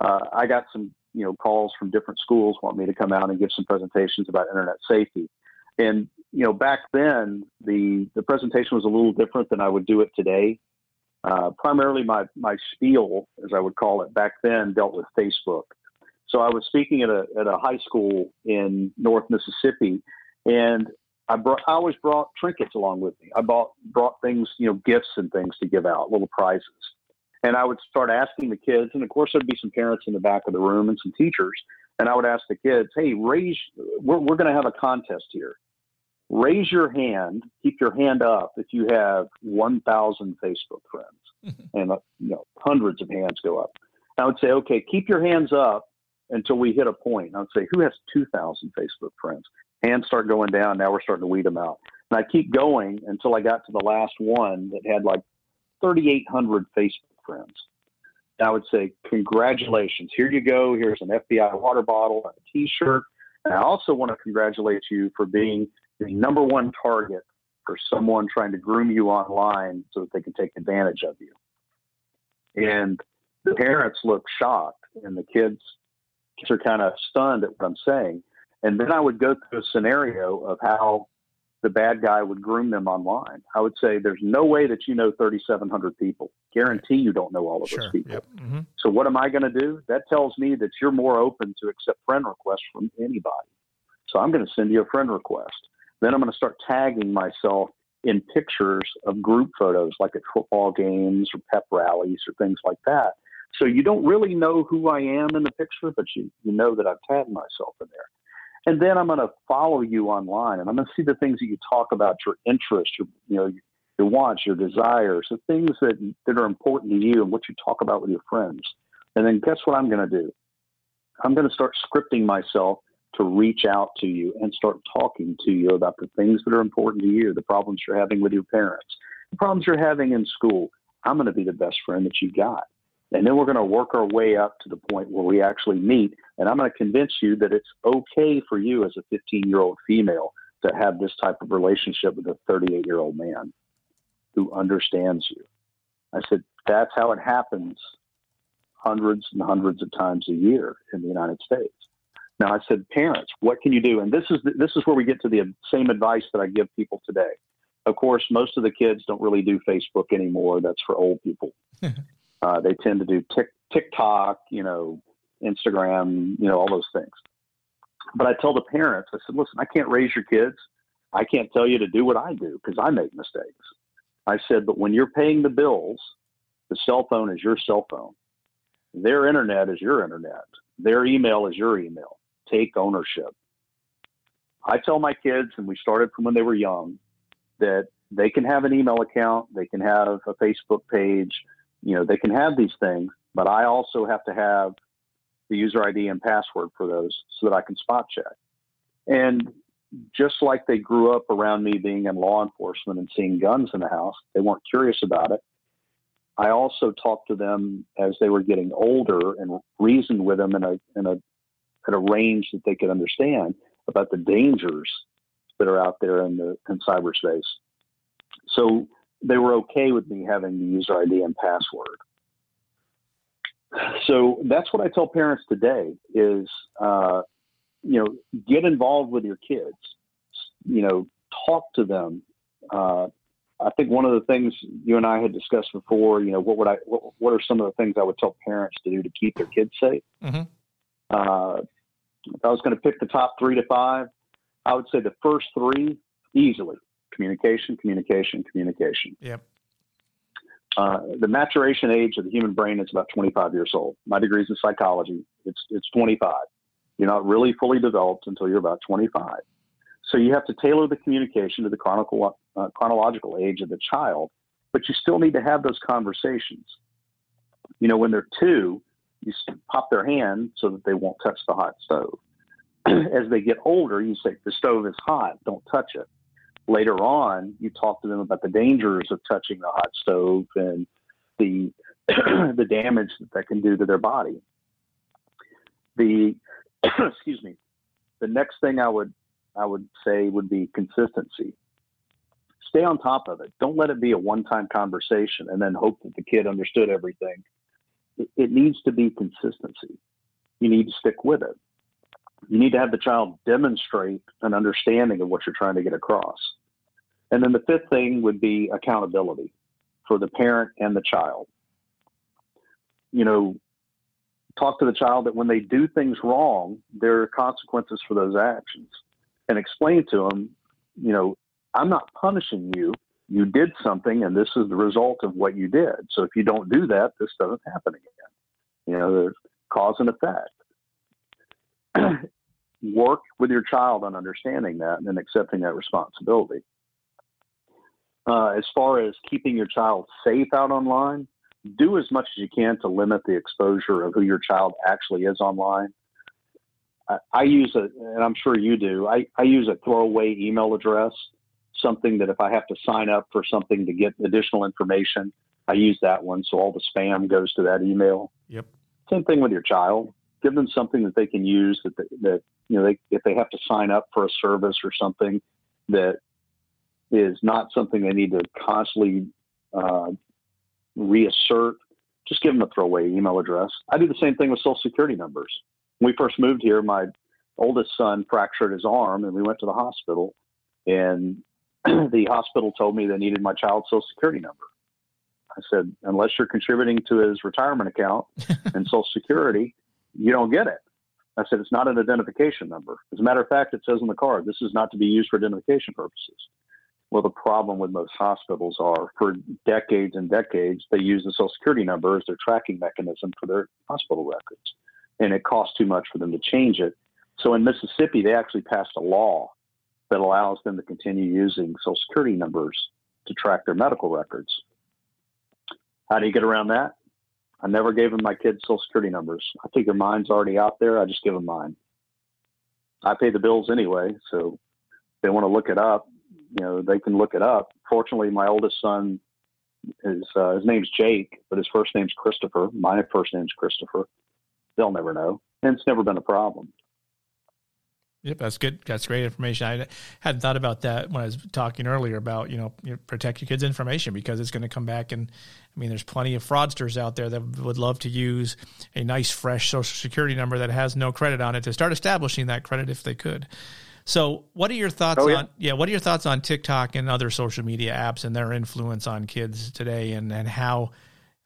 uh, I got some you know calls from different schools want me to come out and give some presentations about internet safety. And you know back then the the presentation was a little different than I would do it today. Uh, primarily my my spiel, as I would call it back then, dealt with Facebook. So I was speaking at a at a high school in North Mississippi, and I brought I always brought trinkets along with me. I bought brought things, you know, gifts and things to give out, little prizes. And I would start asking the kids, and of course there'd be some parents in the back of the room and some teachers, and I would ask the kids, "Hey, raise we're we're going to have a contest here. Raise your hand, keep your hand up if you have 1,000 Facebook friends." and uh, you know, hundreds of hands go up. I would say, "Okay, keep your hands up until we hit a point." I would say, "Who has 2,000 Facebook friends?" Hands start going down. Now we're starting to weed them out. And I keep going until I got to the last one that had like 3,800 Facebook friends. And I would say, congratulations. Here you go. Here's an FBI water bottle and a t-shirt. And I also want to congratulate you for being the number one target for someone trying to groom you online so that they can take advantage of you. And the parents look shocked and the kids are kind of stunned at what I'm saying. And then I would go through a scenario of how the bad guy would groom them online. I would say there's no way that you know 3,700 people. Guarantee you don't know all of sure. those people. Yep. Mm-hmm. So what am I going to do? That tells me that you're more open to accept friend requests from anybody. So I'm going to send you a friend request. Then I'm going to start tagging myself in pictures of group photos, like at football games or pep rallies or things like that. So you don't really know who I am in the picture, but you, you know that I've tagged myself in there. And then I'm going to follow you online and I'm going to see the things that you talk about, your interests, your, you know, your wants, your desires, the things that, that are important to you and what you talk about with your friends. And then guess what I'm going to do? I'm going to start scripting myself to reach out to you and start talking to you about the things that are important to you, the problems you're having with your parents, the problems you're having in school. I'm going to be the best friend that you got. And then we're going to work our way up to the point where we actually meet. And I'm going to convince you that it's okay for you as a 15 year old female to have this type of relationship with a 38 year old man who understands you. I said, that's how it happens hundreds and hundreds of times a year in the United States. Now I said, parents, what can you do? And this is this is where we get to the same advice that I give people today. Of course, most of the kids don't really do Facebook anymore. That's for old people. uh, they tend to do tick, TikTok, you know, Instagram, you know, all those things. But I tell the parents, I said, listen, I can't raise your kids. I can't tell you to do what I do because I make mistakes. I said, but when you're paying the bills, the cell phone is your cell phone. Their internet is your internet. Their email is your email. Take ownership. I tell my kids, and we started from when they were young, that they can have an email account, they can have a Facebook page, you know, they can have these things, but I also have to have the user ID and password for those so that I can spot check. And just like they grew up around me being in law enforcement and seeing guns in the house, they weren't curious about it. I also talked to them as they were getting older and reasoned with them in a in a at a range that they could understand about the dangers that are out there in the in cyberspace. So they were okay with me having the user ID and password. So that's what I tell parents today is, uh, you know, get involved with your kids. You know, talk to them. Uh, I think one of the things you and I had discussed before, you know, what would I, what, what are some of the things I would tell parents to do to keep their kids safe? Mm-hmm. Uh, if I was going to pick the top three to five, I would say the first three easily communication, communication, communication. Yep. Uh, the maturation age of the human brain is about 25 years old. My degree is in psychology. It's it's 25. You're not really fully developed until you're about 25. So you have to tailor the communication to the chronicle, uh, chronological age of the child, but you still need to have those conversations. You know, when they're two, you pop their hand so that they won't touch the hot stove. As they get older, you say, the stove is hot, don't touch it later on, you talk to them about the dangers of touching the hot stove and the the damage that that can do to their body. The excuse me. The next thing I would I would say would be consistency. Stay on top of it. Don't let it be a one-time conversation and then hope that the kid understood everything. It, it needs to be consistency. You need to stick with it. You need to have the child demonstrate an understanding of what you're trying to get across. And then the fifth thing would be accountability for the parent and the child. You know, talk to the child that when they do things wrong, there are consequences for those actions and explain to them, you know, I'm not punishing you. You did something and this is the result of what you did. So if you don't do that, this doesn't happen again. You know, there's cause and effect. Work with your child on understanding that and accepting that responsibility. Uh, as far as keeping your child safe out online, do as much as you can to limit the exposure of who your child actually is online. I, I use a, and I'm sure you do, I, I use a throwaway email address, something that if I have to sign up for something to get additional information, I use that one. So all the spam goes to that email. Yep. Same thing with your child. Give them something that they can use that, they, that you know, they, if they have to sign up for a service or something that is not something they need to constantly uh, reassert. Just give them a throwaway email address. I do the same thing with social security numbers. When we first moved here, my oldest son fractured his arm, and we went to the hospital, and the hospital told me they needed my child's social security number. I said, unless you're contributing to his retirement account and Social Security, you don't get it. I said, it's not an identification number. As a matter of fact, it says on the card, this is not to be used for identification purposes. Well, the problem with most hospitals are for decades and decades, they use the Social Security number as their tracking mechanism for their hospital records. And it costs too much for them to change it. So in Mississippi, they actually passed a law that allows them to continue using Social Security numbers to track their medical records. How do you get around that? I never gave them my kids' social security numbers. I think their mine's already out there. I just give them mine. I pay the bills anyway, so if they want to look it up, you know, they can look it up. Fortunately, my oldest son is uh, his name's Jake, but his first name's Christopher. My first name's Christopher. They'll never know, and it's never been a problem. Yep, that's good. That's great information. I hadn't thought about that when I was talking earlier about you know, you know protect your kids' information because it's going to come back and I mean there's plenty of fraudsters out there that would love to use a nice fresh social security number that has no credit on it to start establishing that credit if they could. So, what are your thoughts oh, yeah. on yeah? What are your thoughts on TikTok and other social media apps and their influence on kids today, and and how?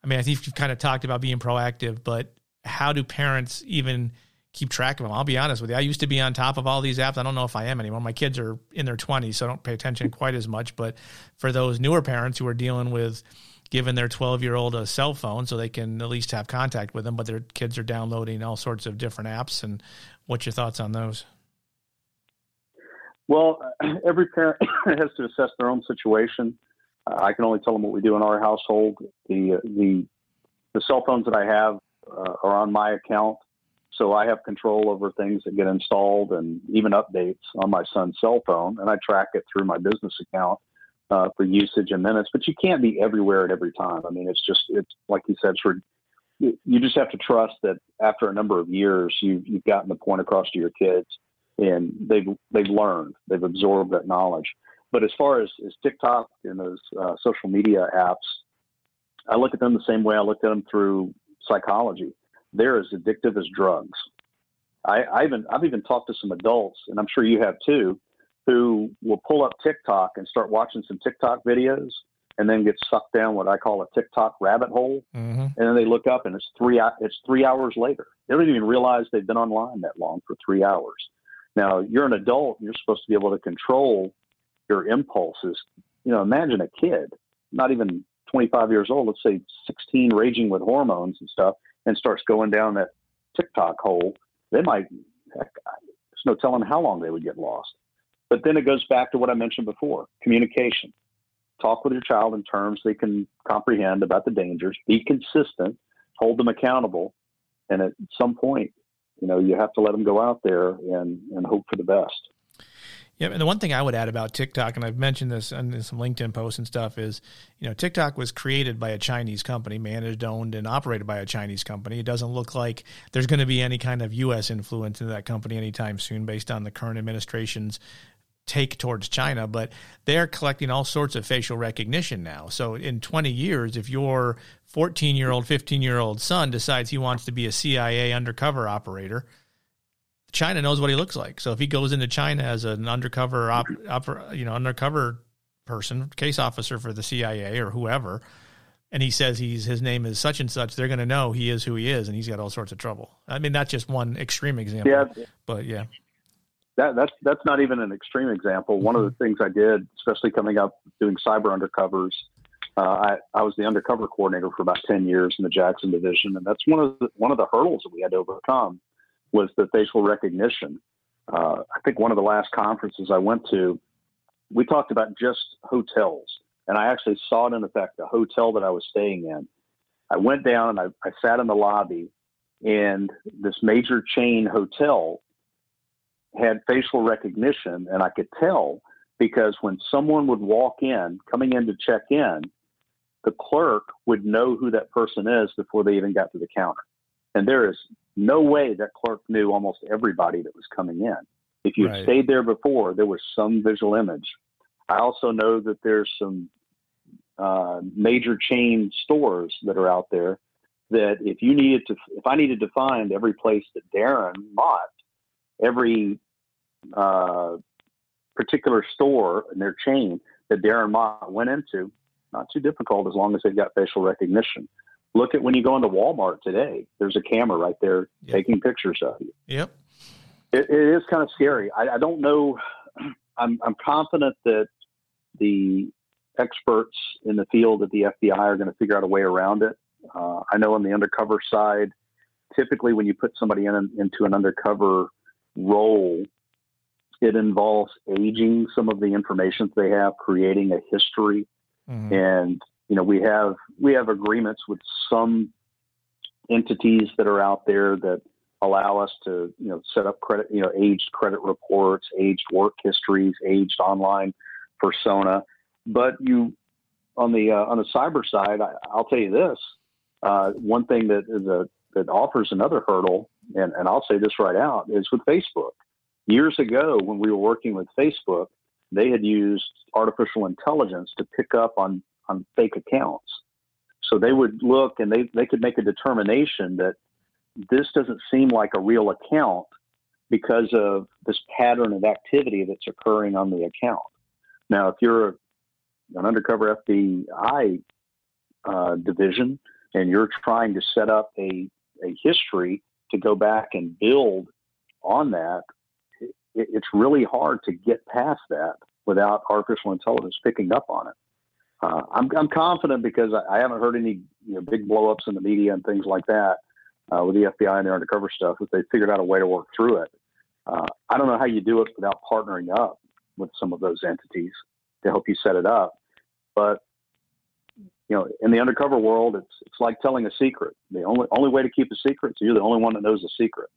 I mean, I think you've kind of talked about being proactive, but how do parents even keep track of them. I'll be honest with you. I used to be on top of all these apps. I don't know if I am anymore. My kids are in their 20s, so I don't pay attention quite as much. But for those newer parents who are dealing with giving their 12 year old a cell phone so they can at least have contact with them, but their kids are downloading all sorts of different apps. And what's your thoughts on those? Well, every parent has to assess their own situation. Uh, I can only tell them what we do in our household. The the the cell phones that I have uh, are on my account. So I have control over things that get installed and even updates on my son's cell phone, and I track it through my business account uh, for usage and minutes. But you can't be everywhere at every time. I mean, it's just it's like you said, for you just have to trust that after a number of years, you've you've gotten the point across to your kids, and they've they've learned, they've absorbed that knowledge. But as far as, as TikTok and those uh, social media apps, I look at them the same way I looked at them through psychology they're as addictive as drugs. I, I even I've even talked to some adults, and I'm sure you have too, who will pull up TikTok and start watching some TikTok videos, and then get sucked down what I call a TikTok rabbit hole, mm-hmm. and then they look up and it's three it's three hours later. They don't even realize they've been online that long for three hours. Now you're an adult, you're supposed to be able to control your impulses. You know, imagine a kid, not even 25 years old, let's say 16, raging with hormones and stuff and starts going down that TikTok hole, they might, heck, there's no telling how long they would get lost. But then it goes back to what I mentioned before communication. Talk with your child in terms they can comprehend about the dangers, be consistent, hold them accountable, and at some point, you know, you have to let them go out there and, and hope for the best. Yeah, and the one thing I would add about TikTok, and I've mentioned this in some LinkedIn posts and stuff, is you know TikTok was created by a Chinese company, managed, owned, and operated by a Chinese company. It doesn't look like there's going to be any kind of U.S. influence in that company anytime soon, based on the current administration's take towards China. But they're collecting all sorts of facial recognition now. So in 20 years, if your 14 year old, 15 year old son decides he wants to be a CIA undercover operator China knows what he looks like. So if he goes into China as an undercover, op, op, you know, undercover person, case officer for the CIA or whoever, and he says he's his name is such and such, they're going to know he is who he is, and he's got all sorts of trouble. I mean, that's just one extreme example. Yeah, but yeah, that that's that's not even an extreme example. One of the things I did, especially coming up doing cyber undercovers. Uh, I, I was the undercover coordinator for about 10 years in the Jackson division. And that's one of the, one of the hurdles that we had to overcome was the facial recognition. Uh, I think one of the last conferences I went to, we talked about just hotels, and I actually saw it in effect. The hotel that I was staying in, I went down and I, I sat in the lobby, and this major chain hotel had facial recognition, and I could tell because when someone would walk in, coming in to check in, the clerk would know who that person is before they even got to the counter. And there is no way that clerk knew almost everybody that was coming in. If you right. stayed there before, there was some visual image. I also know that there's some uh, major chain stores that are out there that if you needed to, if I needed to find every place that Darren bought, every uh, particular store in their chain that Darren Mott went into. Not too difficult as long as they've got facial recognition. Look at when you go into Walmart today. There's a camera right there yep. taking pictures of you. Yep. it, it is kind of scary. I, I don't know. I'm, I'm confident that the experts in the field at the FBI are going to figure out a way around it. Uh, I know on the undercover side, typically when you put somebody in into an undercover role, it involves aging some of the information they have, creating a history, mm-hmm. and you know we have we have agreements with some entities that are out there that allow us to you know set up credit you know aged credit reports, aged work histories, aged online persona. But you on the uh, on the cyber side, I, will tell you this: uh, one thing that is a that offers another hurdle, and, and I'll say this right out, is with Facebook. Years ago, when we were working with Facebook, they had used artificial intelligence to pick up on, on fake accounts. So they would look and they, they could make a determination that this doesn't seem like a real account because of this pattern of activity that's occurring on the account. Now, if you're an undercover FBI uh, division and you're trying to set up a a history to go back and build on that, it, it's really hard to get past that without artificial intelligence picking up on it. Uh, I'm, I'm confident because I, I haven't heard any you know, big blowups in the media and things like that uh, with the FBI and their undercover stuff. That they figured out a way to work through it. Uh, I don't know how you do it without partnering up with some of those entities to help you set it up. But you know, in the undercover world, it's it's like telling a secret. The only only way to keep a secret is you're the only one that knows the secret.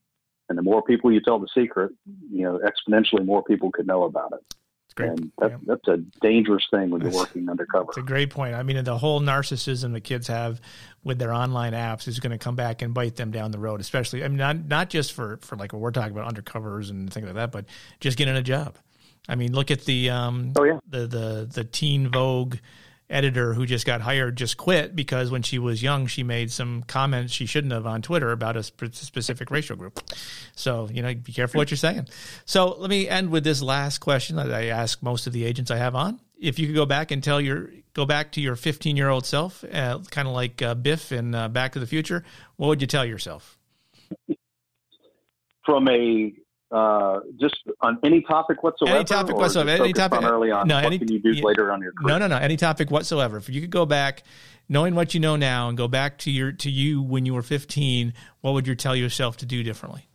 And the more people you tell the secret, you know, exponentially more people could know about it. Great. And that, yeah. that's a dangerous thing when you're working undercover. It's a great point. I mean, the whole narcissism the kids have with their online apps is going to come back and bite them down the road. Especially, I mean, not not just for for like what we're talking about undercovers and things like that, but just getting a job. I mean, look at the um, oh yeah, the the the Teen Vogue editor who just got hired just quit because when she was young she made some comments she shouldn't have on Twitter about a specific racial group. So you know, be careful what you're saying. So let me end with this last question that I ask most of the agents I have on. If you could go back and tell your go back to your 15 year old self, uh, kind of like uh, Biff in uh, Back to the Future, what would you tell yourself? From a uh, just on any topic whatsoever? Any topic whatsoever. Any topic. On early on. No, what any, can you do you, later on your career? No, no, no. Any topic whatsoever. If you could go back, knowing what you know now, and go back to your to you when you were 15, what would you tell yourself to do differently,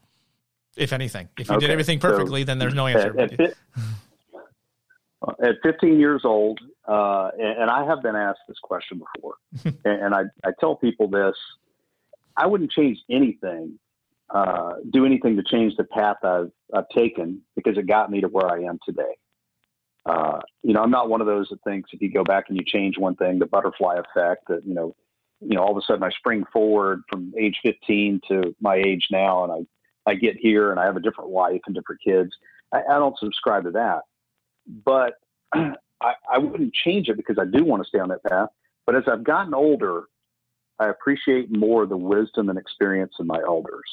if anything? If you okay. did everything perfectly, so then there's no answer. At, at, at 15 years old, uh, and, and, I have been asked this question before, and, and I, I tell people this: I wouldn't change anything uh, do anything to change the path I've, I've taken because it got me to where I am today. Uh, you know, I'm not one of those that thinks if you go back and you change one thing, the butterfly effect that, you know, you know, all of a sudden I spring forward from age 15 to my age now and I, I get here and I have a different wife and different kids. I, I don't subscribe to that, but I, I wouldn't change it because I do want to stay on that path. But as I've gotten older, I appreciate more the wisdom and experience of my elders.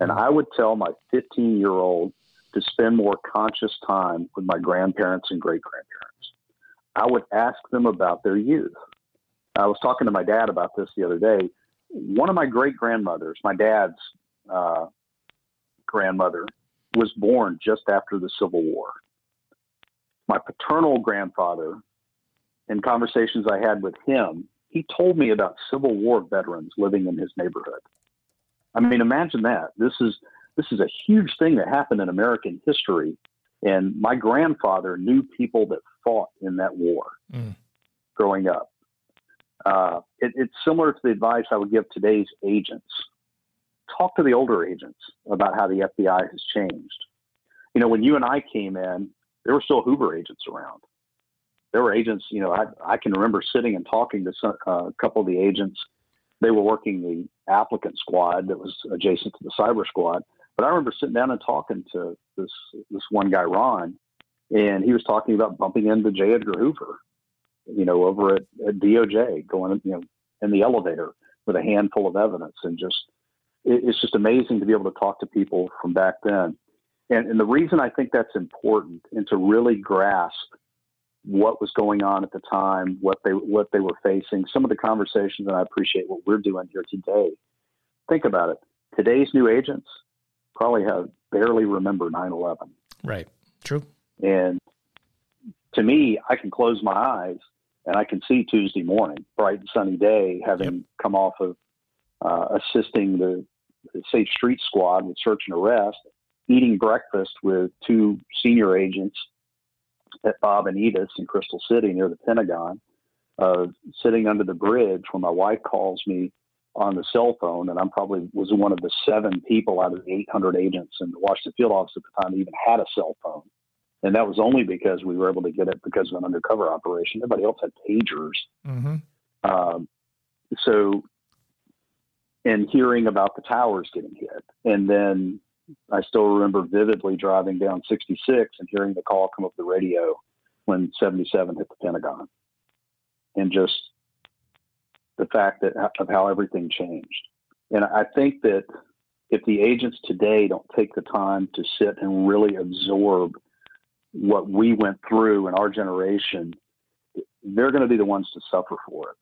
And I would tell my 15 year old to spend more conscious time with my grandparents and great grandparents. I would ask them about their youth. I was talking to my dad about this the other day. One of my great grandmothers, my dad's uh, grandmother, was born just after the Civil War. My paternal grandfather, in conversations I had with him, he told me about Civil War veterans living in his neighborhood. I mean, imagine that. This is this is a huge thing that happened in American history, and my grandfather knew people that fought in that war mm. growing up. Uh, it, it's similar to the advice I would give today's agents. Talk to the older agents about how the FBI has changed. You know, when you and I came in, there were still Hoover agents around. There were agents, you know, I, I can remember sitting and talking to some, uh, a couple of the agents they were working the applicant squad that was adjacent to the cyber squad. But I remember sitting down and talking to this this one guy, Ron, and he was talking about bumping into J. Edgar Hoover, you know, over at, at DOJ, going you know in the elevator with a handful of evidence, and just it, it's just amazing to be able to talk to people from back then. and, and the reason I think that's important and to really grasp what was going on at the time, what they what they were facing, some of the conversations, and I appreciate what we're doing here today. Think about it. Today's new agents probably have barely remember 9/11. Right. True. And to me, I can close my eyes and I can see Tuesday morning, bright and sunny day, having yep. come off of uh, assisting the, the Safe Street Squad with search and arrest, eating breakfast with two senior agents at Bob and Edith's in Crystal City near the Pentagon, uh, sitting under the bridge when my wife calls me on the cell phone, and I'm probably was one of the seven people out of the 800 agents in the Washington field office at the time that even had a cell phone, and that was only because we were able to get it because of an undercover operation. Everybody else had pagers. Mm-hmm. Um, so, and hearing about the towers getting hit, and then I still remember vividly driving down 66 and hearing the call come up the radio when 77 hit the Pentagon, and just the fact that of how everything changed. And I think that if the agents today don't take the time to sit and really absorb what we went through in our generation, they're going to be the ones to suffer for it.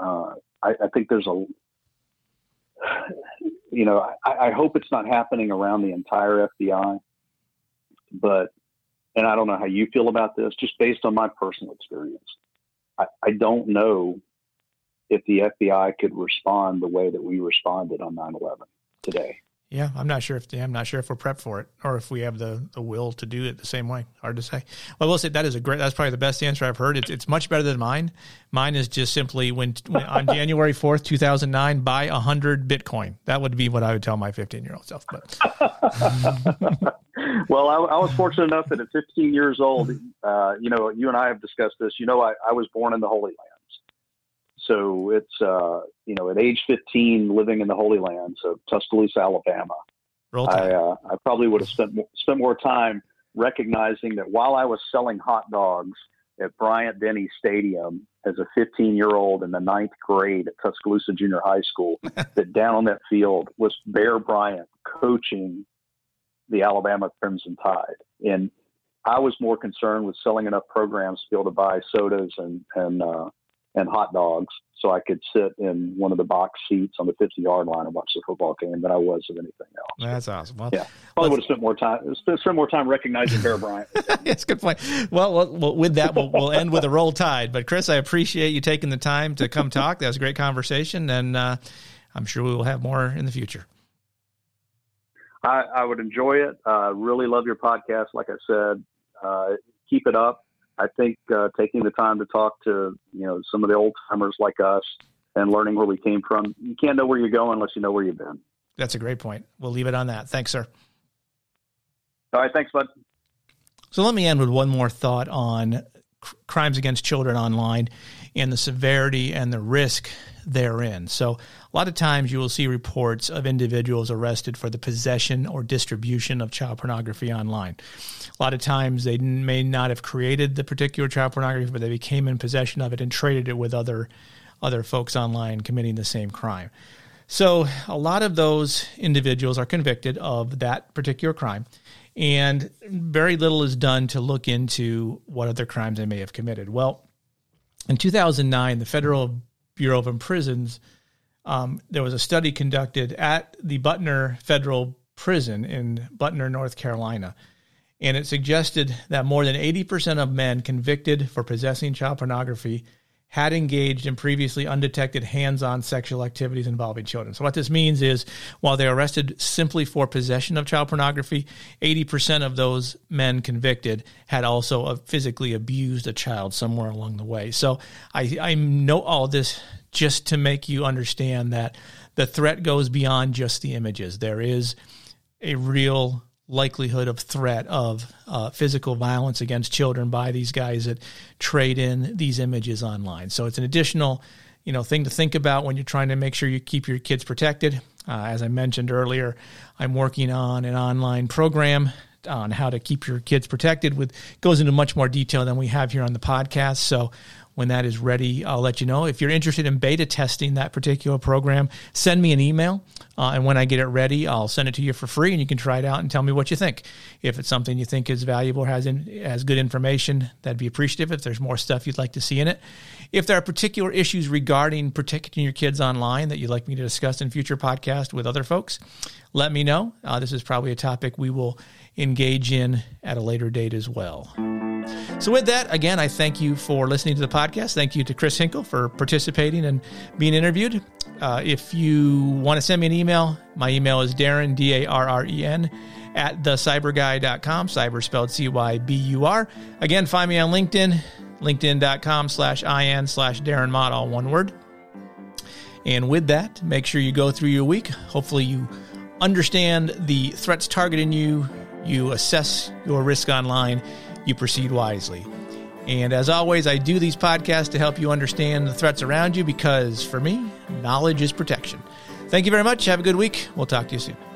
Uh, I, I, think there's a, you know, I, I, hope it's not happening around the entire FBI, but, and I don't know how you feel about this, just based on my personal experience. I, I don't know if the FBI could respond the way that we responded on 9/11 today. Yeah, I'm not sure if yeah, I'm not sure if we're prepped for it or if we have the, the will to do it the same way. Hard to say. Well, we'll say that is a great. That's probably the best answer I've heard. It's, it's much better than mine. Mine is just simply when, when on January 4th, 2009, buy a hundred Bitcoin. That would be what I would tell my 15 year old self. But well, I, I, was fortunate enough that at 15 years old, uh, you know, you and I have discussed this. You know, I, I was born in the Holy Land so it's uh, you know at age 15, living in the Holy lands of Tuscaloosa, Alabama. I uh, I probably would have spent more, spent more time recognizing that while I was selling hot dogs at Bryant Denny Stadium as a 15 year old in the ninth grade at Tuscaloosa Junior High School, that down on that field was Bear Bryant coaching the Alabama Crimson Tide. And I was more concerned with selling enough programs to be able to buy sodas and, and, uh, and hot dogs so I could sit in one of the box seats on the 50 yard line and watch the football game than I was of anything else. That's awesome. Well, yeah, probably would have spent more time spent more time recognizing Bear Bryant. That's a good point. Well, well, with that, we'll, we'll, end with a roll tide. But Chris, I appreciate you taking the time to come talk. That was a great conversation, and uh, I'm sure we will have more in the future. I, I would enjoy it. Uh, really love your podcast. Like I said, uh, keep it up I think uh, taking the time to talk to you know some of the old timers like us and learning where we came from, you can't know where you're going unless you know where you've been. That's a great point. We'll leave it on that. Thanks, sir. All right, thanks, bud. So let me end with one more thought on crimes against children online and the severity and the risk therein. So, a lot of times you will see reports of individuals arrested for the possession or distribution of child pornography online. A lot of times they may not have created the particular child pornography, but they became in possession of it and traded it with other other folks online committing the same crime. So, a lot of those individuals are convicted of that particular crime and very little is done to look into what other crimes they may have committed. Well, in 2009, the Federal Bureau of Prisons, um, there was a study conducted at the Butner Federal Prison in Butner, North Carolina. And it suggested that more than 80% of men convicted for possessing child pornography had engaged in previously undetected hands on sexual activities involving children. So, what this means is while they're arrested simply for possession of child pornography, 80% of those men convicted had also uh, physically abused a child somewhere along the way. So, I, I know all this just to make you understand that the threat goes beyond just the images. There is a real likelihood of threat of uh, physical violence against children by these guys that trade in these images online. So it's an additional, you know, thing to think about when you're trying to make sure you keep your kids protected. Uh, as I mentioned earlier, I'm working on an online program on how to keep your kids protected with goes into much more detail than we have here on the podcast. So When that is ready, I'll let you know. If you're interested in beta testing that particular program, send me an email. Uh, and when I get it ready, I'll send it to you for free and you can try it out and tell me what you think. If it's something you think is valuable, has, in, has good information, that'd be appreciative. If there's more stuff you'd like to see in it. If there are particular issues regarding protecting your kids online that you'd like me to discuss in future podcasts with other folks, let me know. Uh, this is probably a topic we will engage in at a later date as well. So, with that, again, I thank you for listening to the podcast. Thank you to Chris Hinkle for participating and being interviewed. Uh, if you want to send me an email, my email is Darren, D A R R E N, at thecyburguy.com, cyber spelled C Y B U R. Again, find me on LinkedIn, linkedin.com slash IN slash Darren Mott, all one word. And with that, make sure you go through your week. Hopefully, you understand the threats targeting you, you assess your risk online you proceed wisely. And as always, I do these podcasts to help you understand the threats around you because for me, knowledge is protection. Thank you very much. Have a good week. We'll talk to you soon.